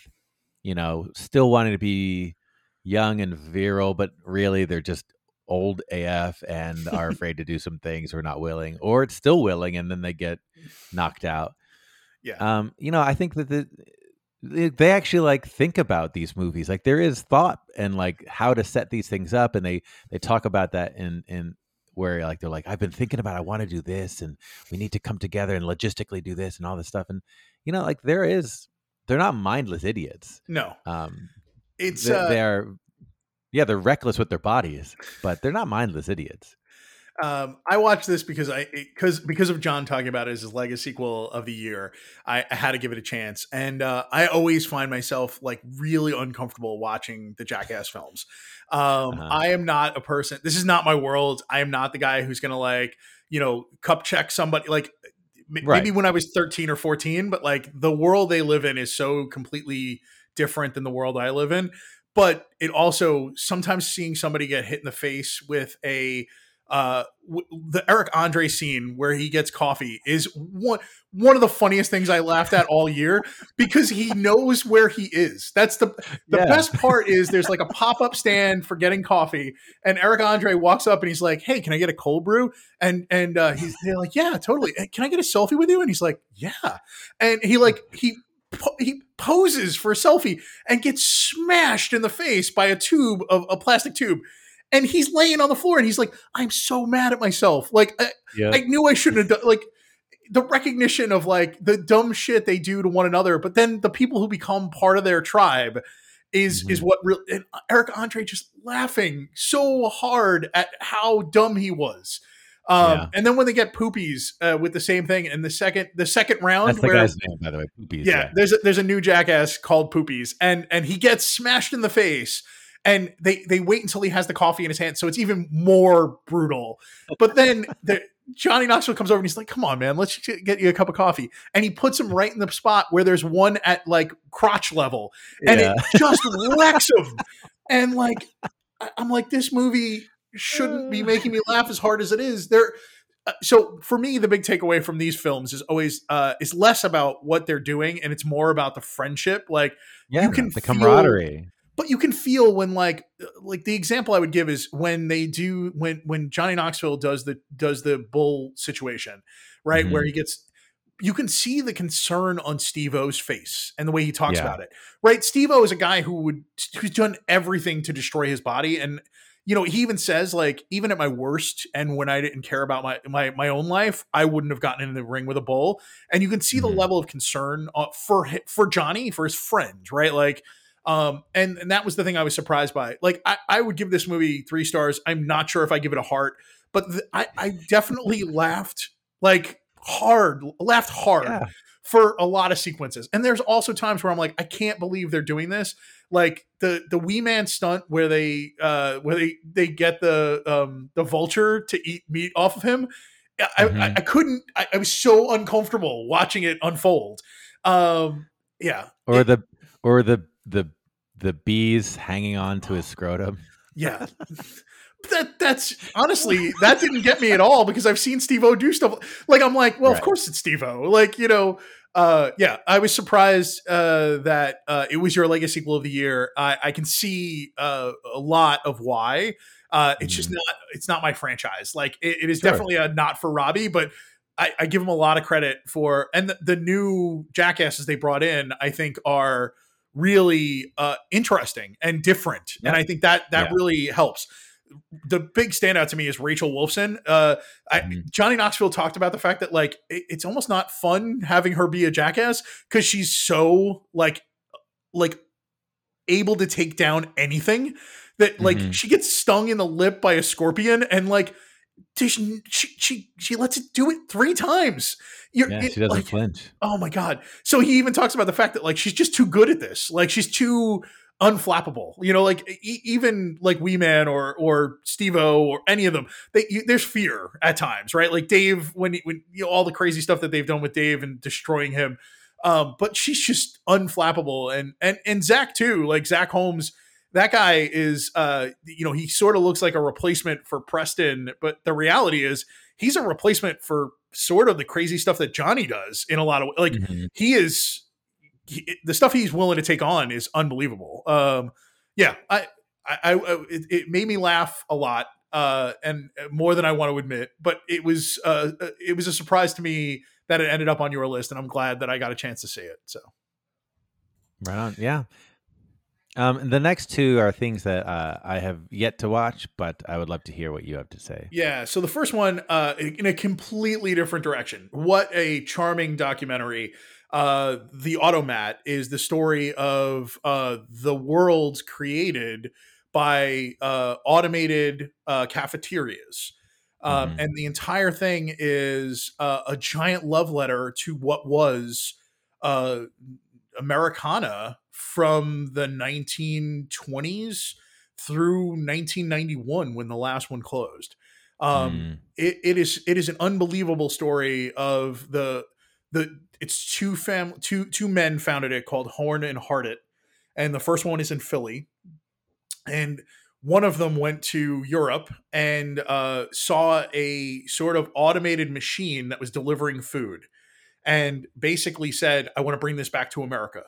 you know, still wanting to be young and virile, but really they're just old AF and are afraid to do some things or not willing, or it's still willing and then they get knocked out. Yeah. Um, you know, I think that the they actually like think about these movies like there is thought and like how to set these things up and they they talk about that in in where like they're like i've been thinking about i want to do this and we need to come together and logistically do this and all this stuff and you know like there is they're not mindless idiots. No. Um it's they, uh, they're yeah they're reckless with their bodies but they're not mindless idiots um, I watched this because I because because of John talking about it as his legacy sequel of the year. I, I had to give it a chance, and uh, I always find myself like really uncomfortable watching the Jackass films. Um, uh-huh. I am not a person. This is not my world. I am not the guy who's gonna like you know cup check somebody like. M- right. Maybe when I was 13 or 14, but like the world they live in is so completely different than the world I live in. But it also sometimes seeing somebody get hit in the face with a uh, the Eric Andre scene where he gets coffee is one one of the funniest things I laughed at all year because he knows where he is. That's the the yeah. best part is there's like a pop up stand for getting coffee, and Eric Andre walks up and he's like, "Hey, can I get a cold brew?" And and uh, he's they're like, "Yeah, totally. Can I get a selfie with you?" And he's like, "Yeah," and he like he he poses for a selfie and gets smashed in the face by a tube of a plastic tube and he's laying on the floor and he's like, I'm so mad at myself. Like, I, yeah. I knew I shouldn't have done, like, the recognition of like the dumb shit they do to one another, but then the people who become part of their tribe is mm-hmm. is what really Eric Andre just laughing so hard at how dumb he was. Um, yeah. and then when they get poopies uh, with the same thing in the second the second round, that's the where, guy's name by the way, poopies. Yeah, yeah, there's a, there's a new jackass called poopies, and and he gets smashed in the face and they they wait until he has the coffee in his hand, so it's even more brutal. But then the, Johnny Knoxville comes over and he's like, "Come on, man, let's get you a cup of coffee," and he puts him right in the spot where there's one at like crotch level, and yeah. it just wrecks him. And like, I'm like, this movie shouldn't be making me laugh as hard as it is. There uh, so for me the big takeaway from these films is always uh is less about what they're doing and it's more about the friendship like yeah, you can the camaraderie but you can feel when like like the example I would give is when they do when when Johnny Knoxville does the does the bull situation, right? Mm-hmm. Where he gets you can see the concern on Steve O's face and the way he talks yeah. about it. Right? Steve O is a guy who would who's done everything to destroy his body. And you know, he even says, like, even at my worst and when I didn't care about my my my own life, I wouldn't have gotten in the ring with a bull. And you can see mm-hmm. the level of concern uh, for for Johnny, for his friend, right? Like um, and, and that was the thing I was surprised by. Like, I, I would give this movie three stars. I'm not sure if I give it a heart, but th- I, I definitely laughed like hard, laughed hard yeah. for a lot of sequences. And there's also times where I'm like, I can't believe they're doing this. Like the the wee man stunt where they uh where they they get the um the vulture to eat meat off of him. I, mm-hmm. I, I couldn't. I, I was so uncomfortable watching it unfold. Um, yeah, or it, the or the the the bees hanging on to his scrotum. Yeah. that that's honestly that didn't get me at all because I've seen Steve O do stuff like I'm like, well, right. of course it's Steve O. Like, you know, uh, yeah, I was surprised uh, that uh, it was your legacy sequel of the year. I, I can see uh, a lot of why. Uh, it's just Mhm. not. It's not my franchise. Like it, it is Sure. definitely a not for Robbie, but I, I give him a lot of credit for. And the, the new jackasses they brought in, I think, are really uh, interesting and different. And I think that that Yeah. really helps. The big standout to me is Rachel Wolfson. Uh, I, Mhm. Johnny Knoxville talked about the fact that like it- it's almost not fun having her be a jackass because she's so like like able to take down anything that like Mhm. she gets stung in the lip by a scorpion and like she she she, lets it do it three times. You're, Yeah, it- she doesn't like, flinch. Oh my god! So he even talks about the fact that like she's just too good at this. Like she's too unflappable. You know, like e- even like Wee Man or or Steve-O or any of them, they you, there's fear at times, right? Like Dave when when you know all the crazy stuff that they've done with Dave and destroying him. Um, but she's just unflappable, and and and Zach too. Like Zach Holmes, that guy is, uh, you know, he sort of looks like a replacement for Preston, but the reality is he's a replacement for sort of the crazy stuff that Johnny does in a lot of like Mhm. he is he, the stuff he's willing to take on is unbelievable. Um, yeah, I, I, I it, it made me laugh a lot, uh, and more than I want to admit. But it was, uh, it was a surprise to me that it ended up on your list, and I'm glad that I got a chance to see it. So Right on. Yeah. Um, the next two are things that uh, I have yet to watch, but I would love to hear what you have to say. yeah, so the first one, uh, in a completely different direction. What a charming documentary. Uh, the Automat is the story of uh, the worlds created by uh, automated uh, cafeterias. Um, Mhm. And the entire thing is uh, a giant love letter to what was uh, Americana from the 1920s through 1991 when the last one closed. Um, Mm. it, it is it is an unbelievable story of the the it's two fam two two men founded it called Horn and Hardart, and the first one is in Philly, and one of them went to Europe and uh, saw a sort of automated machine that was delivering food, and basically said, "I want to bring this back to America."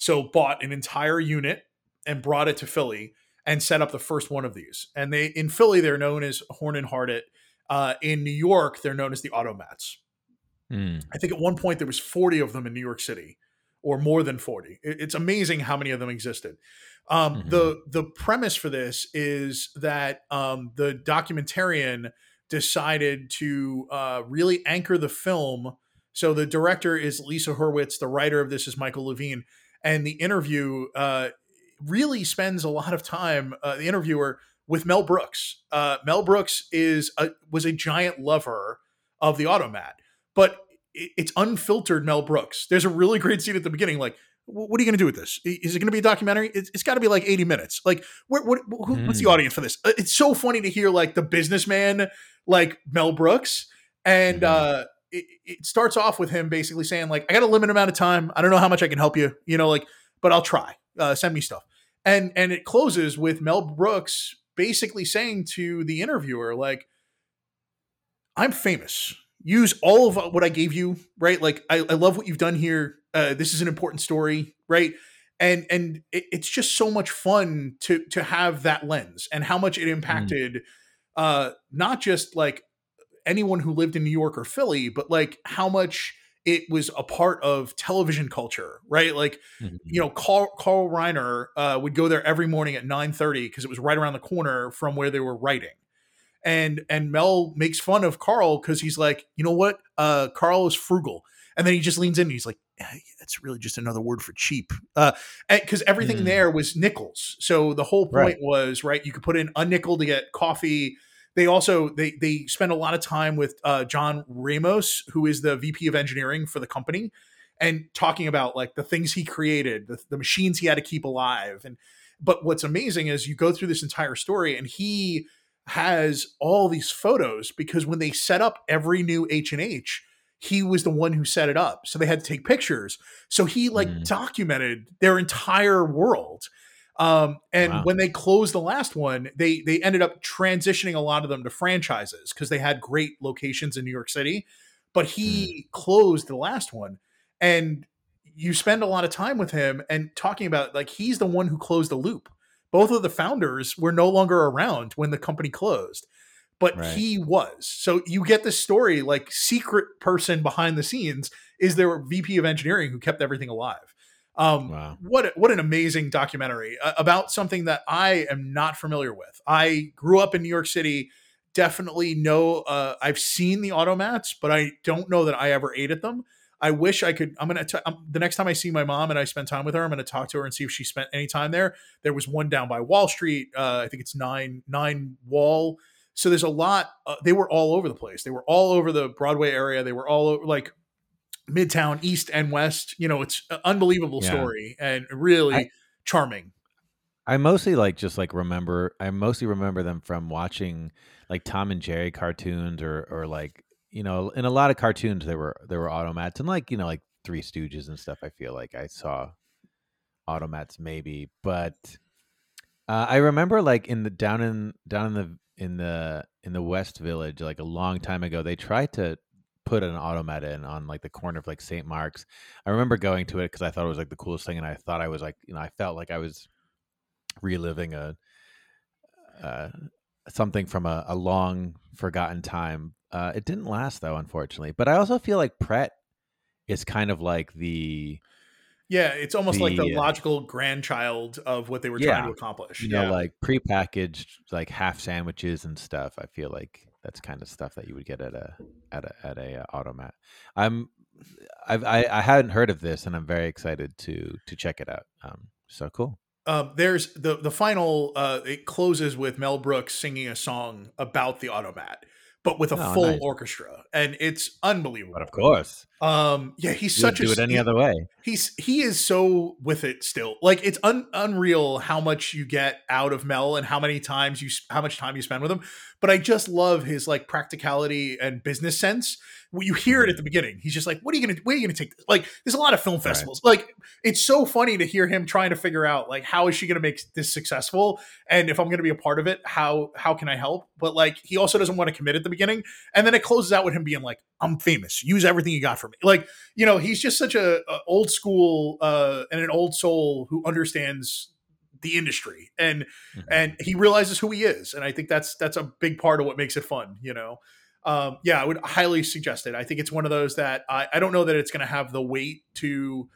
So bought an entire unit and brought it to Philly and set up the first one of these. And they in Philly they're known as Horn and Hardart. Uh, in New York, they're known as the Automats. Mm. I think at one point there was 40 of them in New York City, or more than 40. It's amazing how many of them existed. Um, Mhm. The the premise for this is that um, the documentarian decided to uh, really anchor the film. So the director is Lisa Hurwitz, the writer of this is Michael Levine, and the interview uh, really spends a lot of time. Uh, the interviewer with Mel Brooks. Uh, Mel Brooks is a, was a giant lover of the Automat, but it's unfiltered Mel Brooks. There's a really great scene at the beginning, like. What are you going to do with this? Is it going to be a documentary? It's, it's got to be like 80 minutes. Like, what, what, who, what's the Hmm. audience for this? Uh, It's so funny to hear like the businessman, like Mel Brooks, and Mhm. uh, it, it starts off with him basically saying like, "I got a limited amount of time. I don't know how much I can help you, you know, like, but I'll try. Uh, send me stuff." And and it closes with Mel Brooks basically saying to the interviewer like, "I'm famous. Use all of what I gave you, right? Like, I, I love what you've done here. Uh, this is an important story, right?" And and it, it's just so much fun to to have that lens and how much it impacted uh not just like anyone who lived in New York or Philly, but like how much it was a part of television culture, right? Like, Mhm. you know, Carl, Carl Reiner uh, would go there every morning at 9.30 because it was right around the corner from where they were writing. And and Mel makes fun of Carl because he's like, you know what? Uh, Carl is frugal. And then he just leans in and he's like, that's really just another word for cheap. Uh, because everything Mm. there was nickels. So the whole point Right. was, right, you could put in a nickel to get coffee, they also they they spend a lot of time with uh, John Ramos, who is the VP of engineering for the company, and talking about like the things he created, the, the machines he had to keep alive. And but what's amazing is you go through this entire story, and he has all these photos because when they set up every new H and H, he was the one who set it up, so they had to take pictures. So he like Mm. documented their entire world. Um, and Wow. when they closed the last one, they they ended up transitioning a lot of them to franchises because they had great locations in New York City. But he closed the last one, and you spend a lot of time with him and talking about like he's the one who closed the loop. Both of the founders were no longer around when the company closed, but right. he was. So you get this story like secret person behind the scenes is their VP of engineering who kept everything alive. Um, wow. What what an amazing documentary uh, about something that I am not familiar with. I grew up in New York City. Definitely know. Uh, I've seen the automats, but I don't know that I ever ate at them. I wish I could. I'm gonna. T- I'm, the next time I see my mom and I spend time with her, I'm gonna talk to her and see if she spent any time there. There was one down by Wall Street. Uh, I think it's nine nine Wall. So there's a lot. Uh, they were all over the place. They were all over the Broadway area. They were all over like Midtown, East and West. You know, it's an unbelievable yeah. story and really I, charming. I mostly like just like remember. I mostly remember them from watching like Tom and Jerry cartoons or or like you know, in a lot of cartoons there were there were automats and like you know like Three Stooges and stuff. I feel like I saw automats maybe, but uh, I remember like in the down in down in the in the in the West Village like a long time ago. They tried to put an auto automat in on like the corner of like St. Mark's. I remember going to it because I thought it was like the coolest thing, and I thought I was like you know I felt like I was reliving a. Uh, something from a, a long forgotten time uh, it didn't last though, unfortunately. But I also feel like Pret is kind of like the yeah, it's almost the, like the uh, logical grandchild of what they were yeah, trying to accomplish. You yeah. know, like prepackaged like half sandwiches and stuff. I feel like that's kind of stuff that you would get at a at a at a uh, automat. I'm I've, I I hadn't heard of this, and I'm very excited to to check it out. Um, so cool. Um, there's the the final. Uh, it closes with Mel Brooks singing a song about the automat but with a oh, full nice. orchestra, and it's unbelievable. But of course, um, yeah, he's you such a do it any other way. He's he is so with it still. Like it's un, unreal how much you get out of Mel and how many times you how much time you spend with him. But I just love his like practicality and business sense you hear it at the beginning. He's just like, "What are you gonna? Where are you gonna take this?" Like, there's a lot of film festivals. Right. Like, it's so funny to hear him trying to figure out like how is she gonna make this successful, and if I'm gonna be a part of it, how how can I help? But like, he also doesn't want to commit at the beginning, and then it closes out with him being like, "I'm famous. Use everything you got for me." Like, you know, he's just such a, a old school uh, and an old soul who understands the industry and mm-hmm. and he realizes who he is and i think that's that's a big part of what makes it fun you know um, yeah, I would highly suggest it. I think it's one of those that I, I don't know that it's going to have the weight to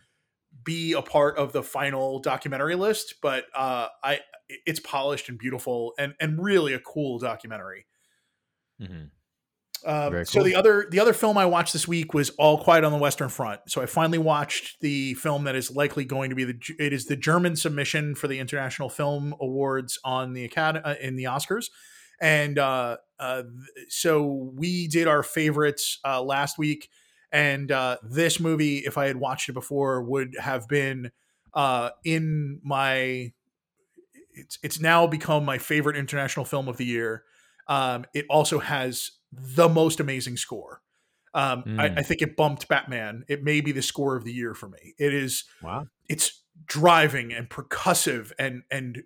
be a part of the final documentary list, but uh, I it's polished and beautiful and and really a cool documentary. Mm-hmm. Um, cool. So the other the other film I watched this week was All Quiet on the Western Front. So I finally watched the film that is likely going to be the it is the German submission for the International Film Awards on the Academy uh, in the Oscars. And uh, uh, so we did our favorites uh, last week. And uh, this movie, if I had watched it before, would have been uh, in my. It's it's now become my favorite international film of the year. Um, it also has the most amazing score. Um, mm. I, I, think it bumped Batman. It may be the score of the year for me. It is wow. It's driving and percussive and and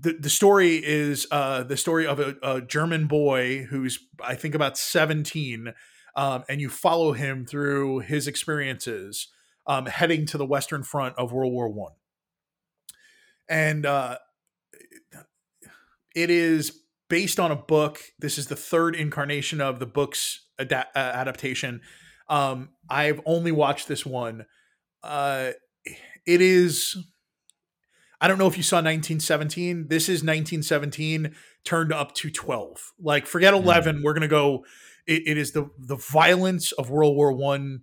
the, the story is uh, the story of a, a, German boy who's I think about 17 um, and you follow him through his experiences um, heading to the Western Front of World War One. And uh, it is based on a book. This is the third incarnation of the book's uh, adaptation. Um, I've only watched this one. Uh, it is I don't know if you saw 1917. This is 1917 turned up to 12. Like forget 11. Mm. We're gonna go. It, it is the the violence of World War One,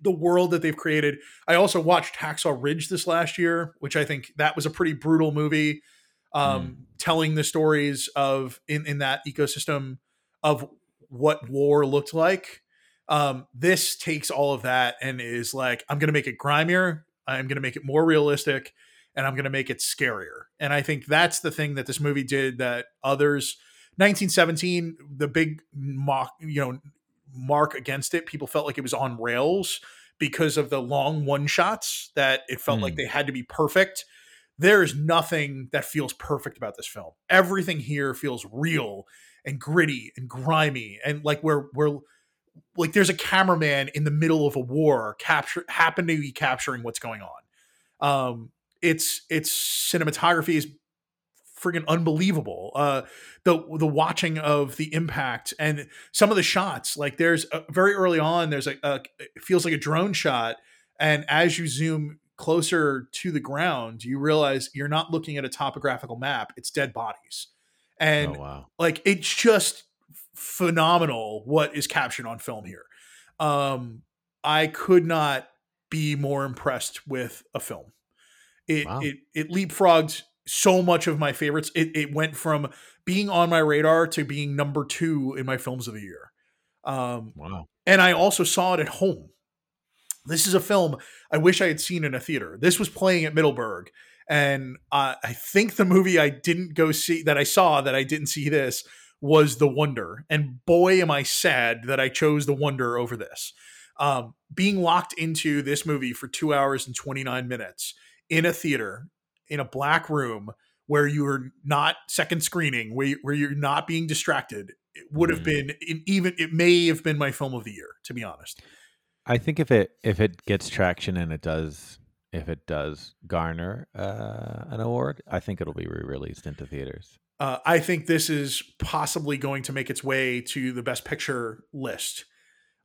the world that they've created. I also watched Hacksaw Ridge this last year, which I think that was a pretty brutal movie, um, mm. telling the stories of in in that ecosystem of what war looked like. Um, this takes all of that and is like, I'm gonna make it grimier. I'm gonna make it more realistic and I'm going to make it scarier. And I think that's the thing that this movie did that others 1917 the big mock, you know, mark against it, people felt like it was on rails because of the long one shots that it felt mm. like hmm. they had to be perfect. There is nothing that feels perfect about this film. Everything here feels real and gritty and grimy and like we're we're like there's a cameraman in the middle of a war capture happen to be capturing what's going on. Um, it's it's cinematography is friggin' unbelievable. Uh, the the watching of the impact and some of the shots, like there's a, very early on, there's a, a it feels like a drone shot, and as you zoom closer to the ground, you realize you're not looking at a topographical map; it's dead bodies, and oh, wow. like it's just phenomenal what is captured on film here. Um, I could not be more impressed with a film. It wow. it it leapfrogged so much of my favorites. It it went from being on my radar to being number two in my films of the year. Um, wow! And I also saw it at home. This is a film I wish I had seen in a theater. This was playing at Middleburg, and uh, I think the movie I didn't go see that I saw that I didn't see this was The Wonder. And boy, am I sad that I chose The Wonder over this. Um, being locked into this movie for two hours and 29 minutes in a theater in a black room where you're not second screening, where, where you're not being distracted, it would have mm. been even it may have been my film of the year, to be honest. I think if it if it gets traction and it does if it does garner uh, an award, I think it'll be re-released into theaters. Uh, I think this is possibly going to make its way to the best picture list.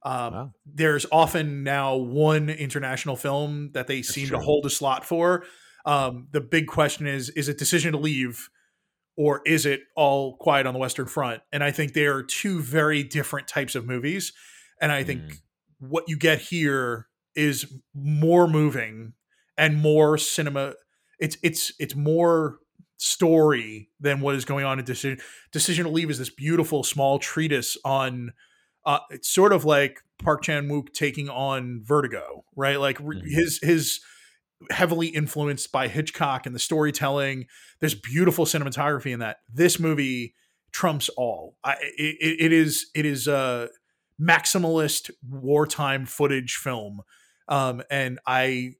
Um, wow. There's often now one international film that they That's seem true. to hold a slot for. Um, the big question is: is it Decision to Leave, or is it All Quiet on the Western Front? And I think they are two very different types of movies. And I think mm. what you get here is more moving and more cinema. It's it's it's more story than what is going on in decision decision to leave is this beautiful small treatise on uh, it's sort of like Park Chan Wook taking on Vertigo, right? Like mm-hmm. his his heavily influenced by Hitchcock and the storytelling. There's beautiful cinematography in that. This movie trumps all. I, it, it is it is a maximalist wartime footage film, um, and I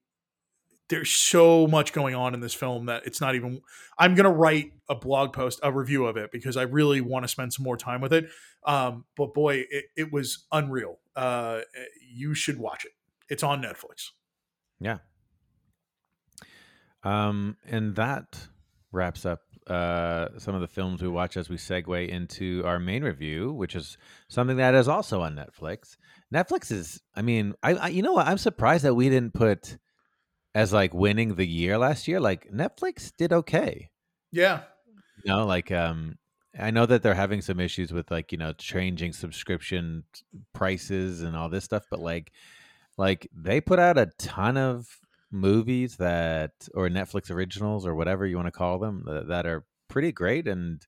there's so much going on in this film that it's not even i'm going to write a blog post a review of it because i really want to spend some more time with it. Um, but boy it, it was unreal. Uh, you should watch it. It's on netflix. Yeah. Um, and that wraps up uh, some of the films we watch as we segue into our main review, which is something that is also on Netflix. Netflix is, I mean, I, I you know what? I'm surprised that we didn't put as like winning the year last year. Like Netflix did okay. Yeah. You know, like um, I know that they're having some issues with like you know changing subscription prices and all this stuff, but like, like they put out a ton of movies that or Netflix originals or whatever you want to call them that, that are pretty great and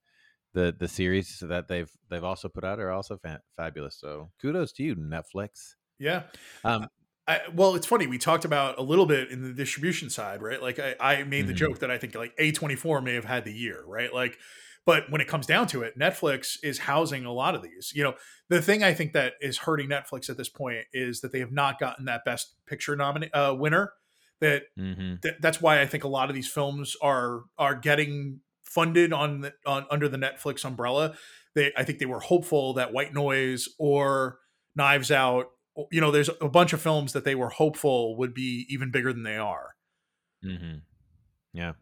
the the series that they've they've also put out are also fa- fabulous. So kudos to you, Netflix. Yeah. Um, I, well, it's funny. We talked about a little bit in the distribution side, right? Like I, I made the mm-hmm. joke that I think like A24 may have had the year, right? Like, but when it comes down to it, Netflix is housing a lot of these. You know, the thing I think that is hurting Netflix at this point is that they have not gotten that best picture nominee uh, winner that mm-hmm. th- that's why I think a lot of these films are are getting funded on the, on under the Netflix umbrella. They I think they were hopeful that White Noise or Knives Out, you know, there's a bunch of films that they were hopeful would be even bigger than they are. Mm-hmm. Yeah.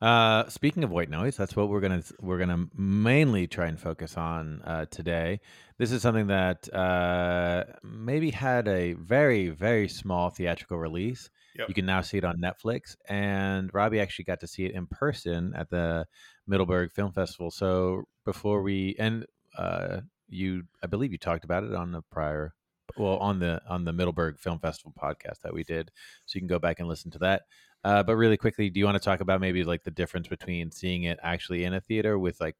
Uh, speaking of white noise, that's what we're gonna we're gonna mainly try and focus on uh, today. This is something that uh, maybe had a very very small theatrical release. Yep. You can now see it on Netflix, and Robbie actually got to see it in person at the Middleburg Film Festival. So before we and uh, you, I believe you talked about it on the prior well on the on the Middleburg Film Festival podcast that we did, so you can go back and listen to that. Uh, but really quickly, do you want to talk about maybe like the difference between seeing it actually in a theater with like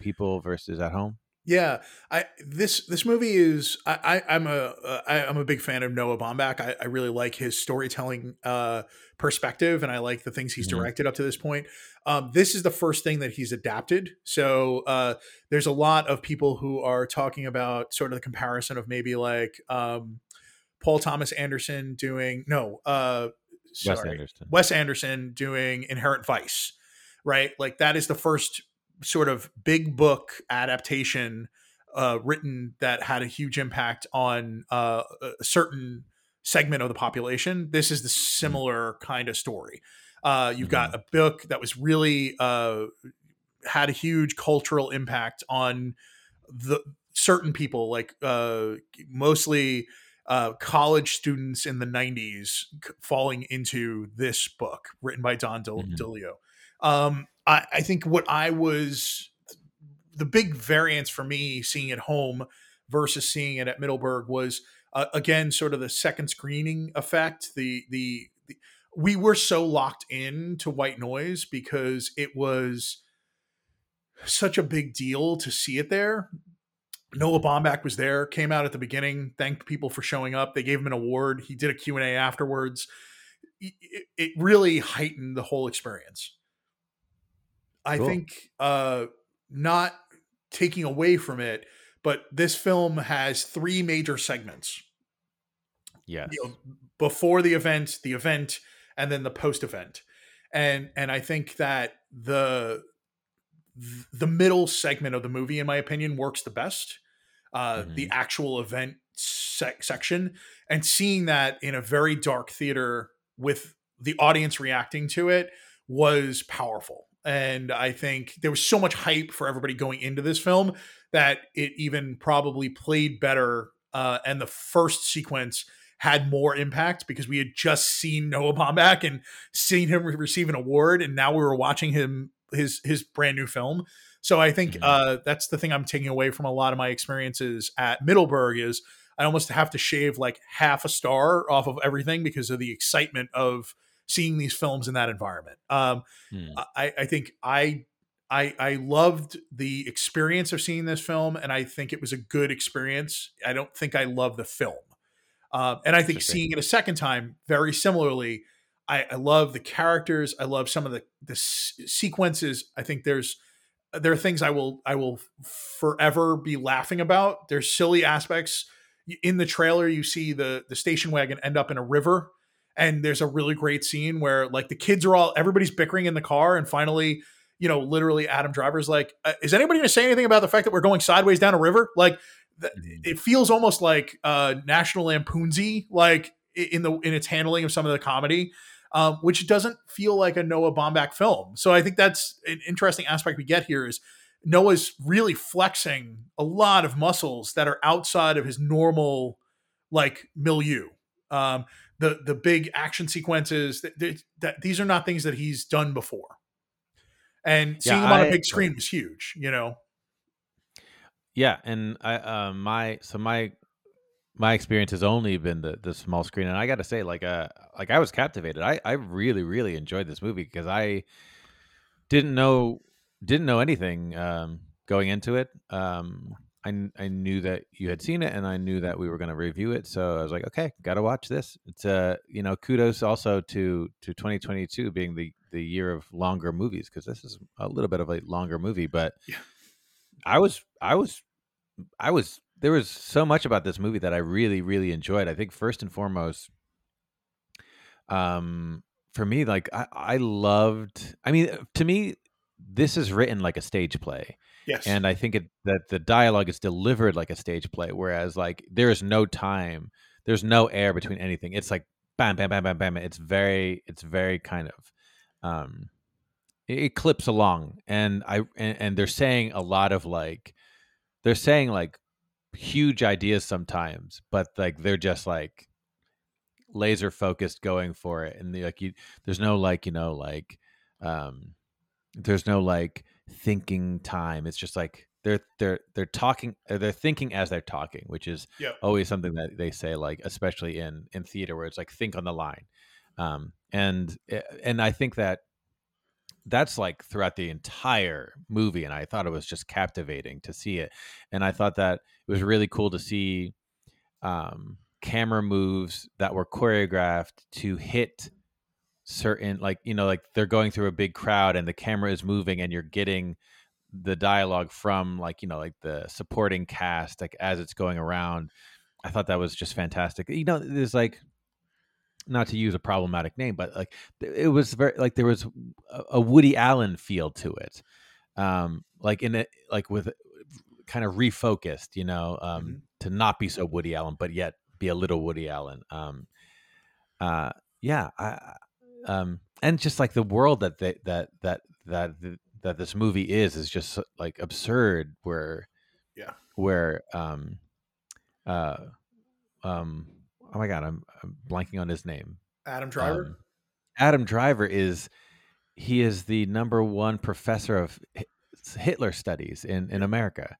people versus at home? Yeah, I this this movie is I, I am a uh, I, am a big fan of Noah Baumbach. I, I really like his storytelling uh, perspective, and I like the things he's mm-hmm. directed up to this point. Um, this is the first thing that he's adapted, so uh, there's a lot of people who are talking about sort of the comparison of maybe like um, Paul Thomas Anderson doing no uh, sorry, Wes Anderson. Wes Anderson doing Inherent Vice, right? Like that is the first sort of big book adaptation uh, written that had a huge impact on uh, a certain segment of the population. This is the mm-hmm. similar kind of story. Uh, you've got mm-hmm. a book that was really uh, had a huge cultural impact on the certain people, like uh, mostly uh, college students in the 90s falling into this book written by Don Del- mm-hmm. DeLillo. Um, I, I, think what I was the big variance for me seeing it home versus seeing it at Middleburg was uh, again sort of the second screening effect. The, the the we were so locked in to White Noise because it was such a big deal to see it there. Noah Baumbach was there, came out at the beginning, thanked people for showing up. They gave him an award. He did a Q&A afterwards. It, it really heightened the whole experience. I cool. think uh, not taking away from it, but this film has three major segments. Yes. You know, before the event, the event, and then the post event. And and I think that the the middle segment of the movie, in my opinion, works the best. Uh, mm-hmm. The actual event sec- section and seeing that in a very dark theater with the audience reacting to it was powerful. And I think there was so much hype for everybody going into this film that it even probably played better. Uh, and the first sequence had more impact because we had just seen Noah Baumbach and seen him receive an award, and now we were watching him his his brand new film. So I think mm-hmm. uh, that's the thing I'm taking away from a lot of my experiences at Middleburg is I almost have to shave like half a star off of everything because of the excitement of seeing these films in that environment. Um, mm. I, I think I I, I loved the experience of seeing this film, and I think it was a good experience. I don't think I love the film, uh, and I think seeing it a second time, very similarly, I, I love the characters. I love some of the the s- sequences. I think there's there are things I will I will forever be laughing about. There's silly aspects in the trailer. You see the the station wagon end up in a river, and there's a really great scene where like the kids are all everybody's bickering in the car, and finally, you know, literally Adam Driver's like, uh, "Is anybody going to say anything about the fact that we're going sideways down a river?" Like, th- it feels almost like uh, National Lampoonsy, like in the in its handling of some of the comedy um, which doesn't feel like a Noah Baumbach film. So I think that's an interesting aspect we get here is Noah's really flexing a lot of muscles that are outside of his normal like milieu. Um, the the big action sequences that, that, these are not things that he's done before, and seeing yeah, him on a big screen was huge. You know. Yeah, and I uh, my so my my experience has only been the the small screen, and I got to say, like, uh, like I was captivated. I I really really enjoyed this movie because I didn't know didn't know anything um, going into it. Um, I I knew that you had seen it, and I knew that we were going to review it. So I was like, okay, got to watch this. It's uh, you know, kudos also to to 2022 being the the year of longer movies because this is a little bit of a longer movie, but yeah. I was I was I was there was so much about this movie that I really, really enjoyed. I think first and foremost, um, for me, like I, I loved. I mean, to me, this is written like a stage play. Yes. And I think it, that the dialogue is delivered like a stage play, whereas like there is no time, there's no air between anything. It's like bam, bam, bam, bam, bam. It's very, it's very kind of, um, it, it clips along, and I and, and they're saying a lot of like, they're saying like huge ideas sometimes, but like they're just like laser focused going for it and like you there's no like you know like um there's no like thinking time. It's just like they're they're they're talking uh, they're thinking as they're talking which is yep. always something that they say like especially in in theater where it's like think on the line. Um and eh, and i think that that's like throughout the entire movie and i thought it was just captivating to see it. And i thought that it was really cool to see um, camera moves that were choreographed to hit certain like you know like they're going through a big crowd and the camera is moving and you're getting the dialogue from like you know like the supporting cast like as it's going around i thought that was just fantastic you know there's like not to use a problematic name, but like it was very like there was a, Woody Allen feel to it, um, like in it, like with kind of refocused, you know, um, Mm-hmm. to not be so Woody Allen, but yet be a little Woody Allen. Um, uh, yeah, I, I- um, and just like the world that they, that that that that this movie is is just like absurd. Where Yeah. where um, uh, um, oh my god, I'm, I'm blanking on his name. Adam Driver. Um, Adam Driver is he is the number one professor of Hitler studies in in America,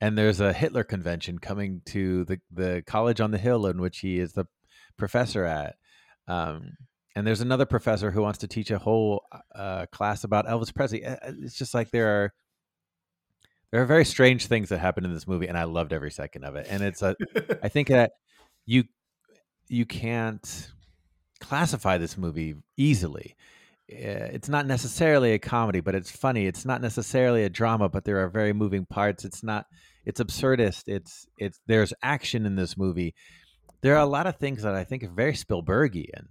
and there's a Hitler convention coming to the the college on the hill in which he is the professor at. Um, and there's another professor who wants to teach a whole uh, class about Elvis Presley. Uh, uh, It's just like there are there are very strange things that happen in this movie, and I loved every second of it. And it's a I think that you you can't classify this movie easily. Uh, It's not necessarily a comedy, but it's funny. It's not necessarily a drama, but there are very moving parts. It's not. It's absurdist. It's it's there's action in this movie. There are a lot of things that I think are very Spielbergian,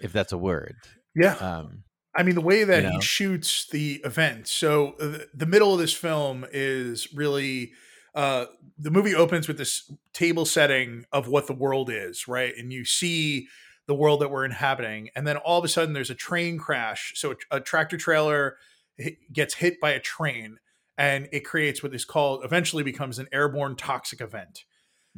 if that's a word. yeah. Um, I mean, the way that you know? he shoots the event. So uh, the middle of this film is really uh, the movie opens with this table setting of what the world is, right? And you see the world that we're inhabiting, and then all of a sudden there's a train crash. So a, a tractor trailer gets hit by a train, and it creates what is called eventually becomes an airborne toxic event.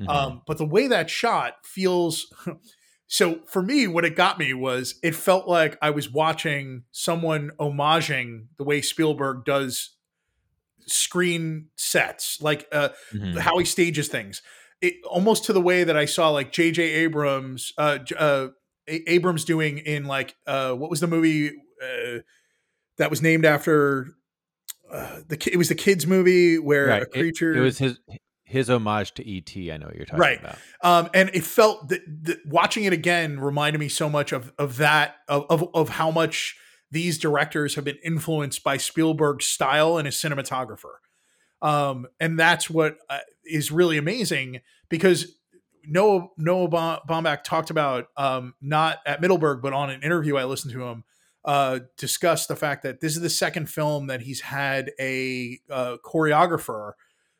mhm. Um, but the way that shot feels so for me, what it got me was it felt like I was watching someone homaging the way Spielberg does screen sets, like uh, Mhm. how he stages things. It almost to the way that I saw like J.J. Abrams, uh, uh, Abrams doing in like uh, what was the movie uh, that was named after uh, the it was the kids movie where Right. a It- creature It, was his his homage to E.T. I know what you're talking Right. about. um, and it felt that, that watching it again reminded me so much of of that of, of of how much these directors have been influenced by Spielberg's style and his cinematographer, um, and that's what uh, is really amazing because Noah Noah Bau- Baumbach talked about um, not at Middleburg but on an interview I listened to him uh, discuss the fact that this is the second film that he's had a uh, choreographer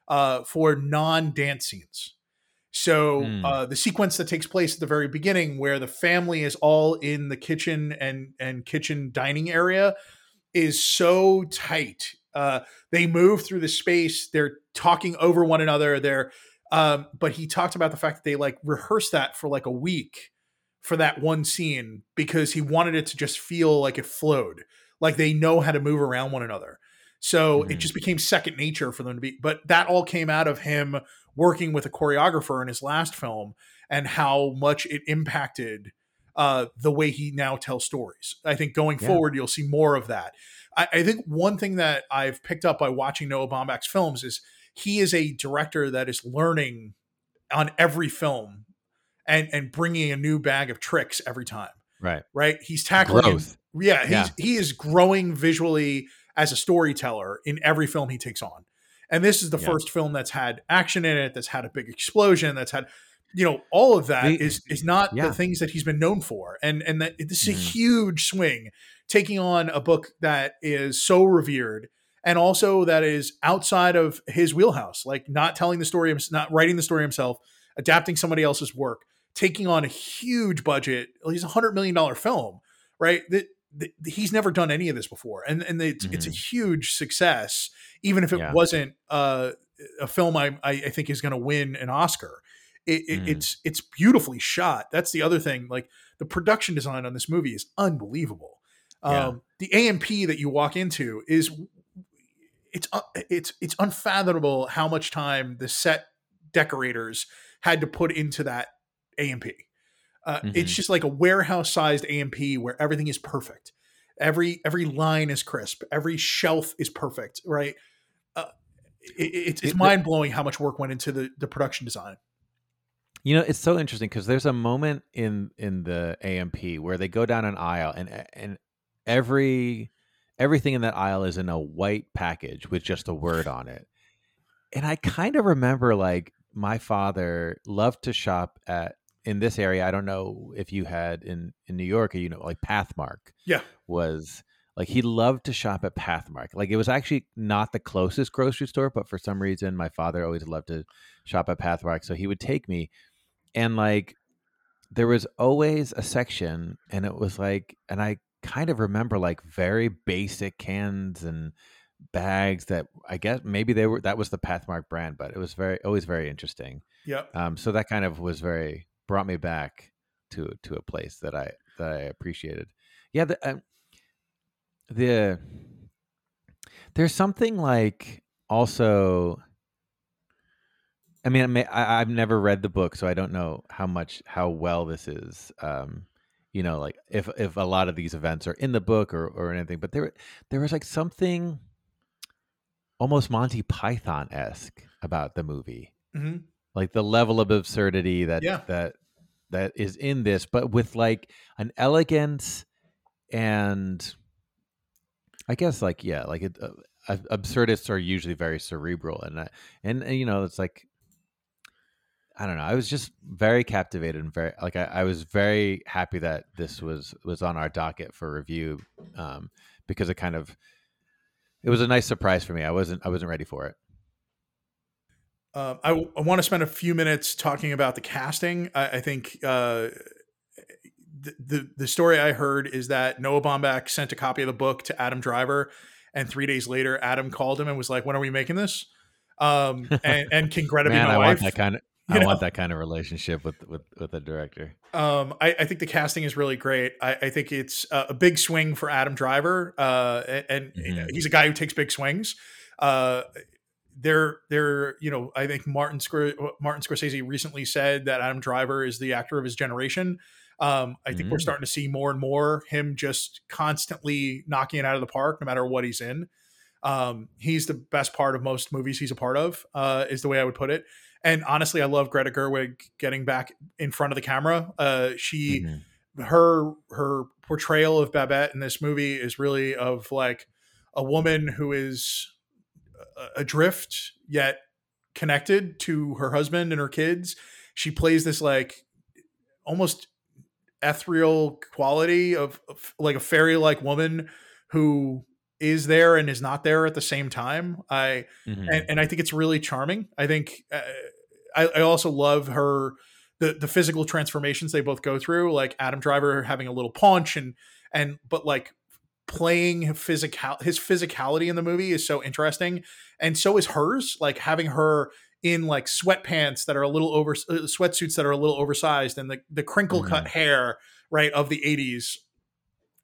uh, for non dance scenes. So Mm. uh, the sequence that takes place at the very beginning, where the family is all in the kitchen and and kitchen dining area, is so tight. Uh, they move through the space. They're talking over one another. They're um, but he talked about the fact that they like rehearsed that for like a week for that one scene because he wanted it to just feel like it flowed, like they know how to move around one another. So it Mhm. just became second nature for them to be. But that all came out of him working with a choreographer in his last film and how much it impacted uh, the way he now tells stories. I think going Yeah. forward, you'll see more of that. I, I think one thing that I've picked up by watching Noah Baumbach's films is he is a director that is learning on every film and and bringing a new bag of tricks every time. Right. Right? He's tackling Growth. yeah, he's Yeah. he is growing visually as a storyteller in every film he takes on. And this is the Yeah. first film that's had action in it, that's had a big explosion, that's had you know, all of that The- is is not yeah. the things that he's been known for. And and that this is a Mhm. huge swing taking on a book that is so revered and also that is outside of his wheelhouse, like not telling the story, not writing the story himself, adapting somebody else's work, taking on a huge budget. at least a hundred million dollar film, right? That that- he's never done any of this before, and and it's it's a huge success, even if it Yeah. wasn't uh, a film I I I think is going to win an Oscar. It, it, Mm. It's it's beautifully shot. That's the other thing. Like the production design on this movie is unbelievable. Yeah. Um, the A&P that you walk into is it's uh, it's it's unfathomable how much time the set decorators had to put into that A&P. Uh, It's Mhm. just like a warehouse sized A&P where everything is perfect. Every every line is crisp. Every shelf is perfect. Right. Uh, it, it's it's mind blowing how much work went into the the production design. You know, it's so interesting because there's a moment in in the A&P where they go down an aisle and and every everything in that aisle is in a white package with just a word on it. And I kind of remember like my father loved to shop at in this area. I don't know if you had in in New York, you know, like Pathmark Yeah. was like he loved to shop at Pathmark. Like it was actually not the closest grocery store, but for some reason my father always loved to shop at Pathmark, so he would take me and like there was always a section and it was like and I kind of remember like very basic cans and bags that I guess maybe they were that was the Pathmark brand, but it was very always very interesting. Yeah. Um, so that kind of was very brought me back to to a place that I that I appreciated. Yeah, the uh, the there's something like also. I mean, I may, I, have never read the book, so I don't know how much how well this is. Um, you know, like if if a lot of these events are in the book or or anything, but there there was like something almost Monty Python esque about the movie. Mm-hmm. Like the level of absurdity that yeah. that that is in this, but with like an elegance and I guess like yeah, like it, uh, absurdists are usually very cerebral, and uh, and, and you know it's like I don't know. I was just very captivated and very like I, I, was very happy that this was was on our docket for review um, because it kind of it was a nice surprise for me. I wasn't I wasn't ready for it. Uh, I, I want to spend a few minutes talking about the casting. I, I think uh, the, the, the story I heard is that Noah Baumbach sent a copy of the book to Adam Driver, and three days later, Adam called him and was like, "When are we making this?" Um, and and can Greta Man, be my I wife? Want that kind of, I know? want that kind of relationship with with with the director. Um, I, I, think the casting is really great. I, I think it's a, a, big swing for Adam Driver, uh, and, mm-hmm. he's a guy who takes big swings. Uh, they're they're you know I think Martin Martin Scorsese recently said that Adam Driver is the actor of his generation. Um, I think mm-hmm. we're mm. starting to see more and more him just constantly knocking it out of the park, no matter what he's in. Um, he's the best part of most movies he's a part of, uh, is the way I would put it. And honestly, I love Greta Gerwig getting back in front of the camera. Uh, she, mm-hmm. her, her portrayal of Babette in this movie is really of like a woman who is adrift yet connected to her husband and her kids. She plays this like almost ethereal quality of, of like a fairy like woman who is there and is not there at the same time. I mm-hmm. and, and, I think it's really charming. I think uh, I, I, also love her the the physical transformations they both go through, like Adam Driver having a little paunch and and but like playing physical his physicality in the movie is so interesting, and so is hers. Like having her in like sweatpants that are a little over uh, sweatsuits that are a little oversized and the the crinkle cut mm-hmm. hair right of the 80s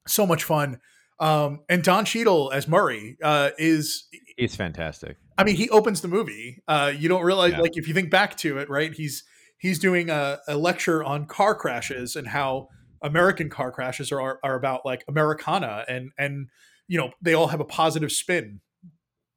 so much fun um, and Don Cheadle as Murray uh, is he's fantastic. I mean, he opens the movie. Uh, you don't realize, yeah. like, if you think back to it, right? He's he's doing a, a, lecture on car crashes and how American car crashes are are about like Americana and and you know they all have a positive spin.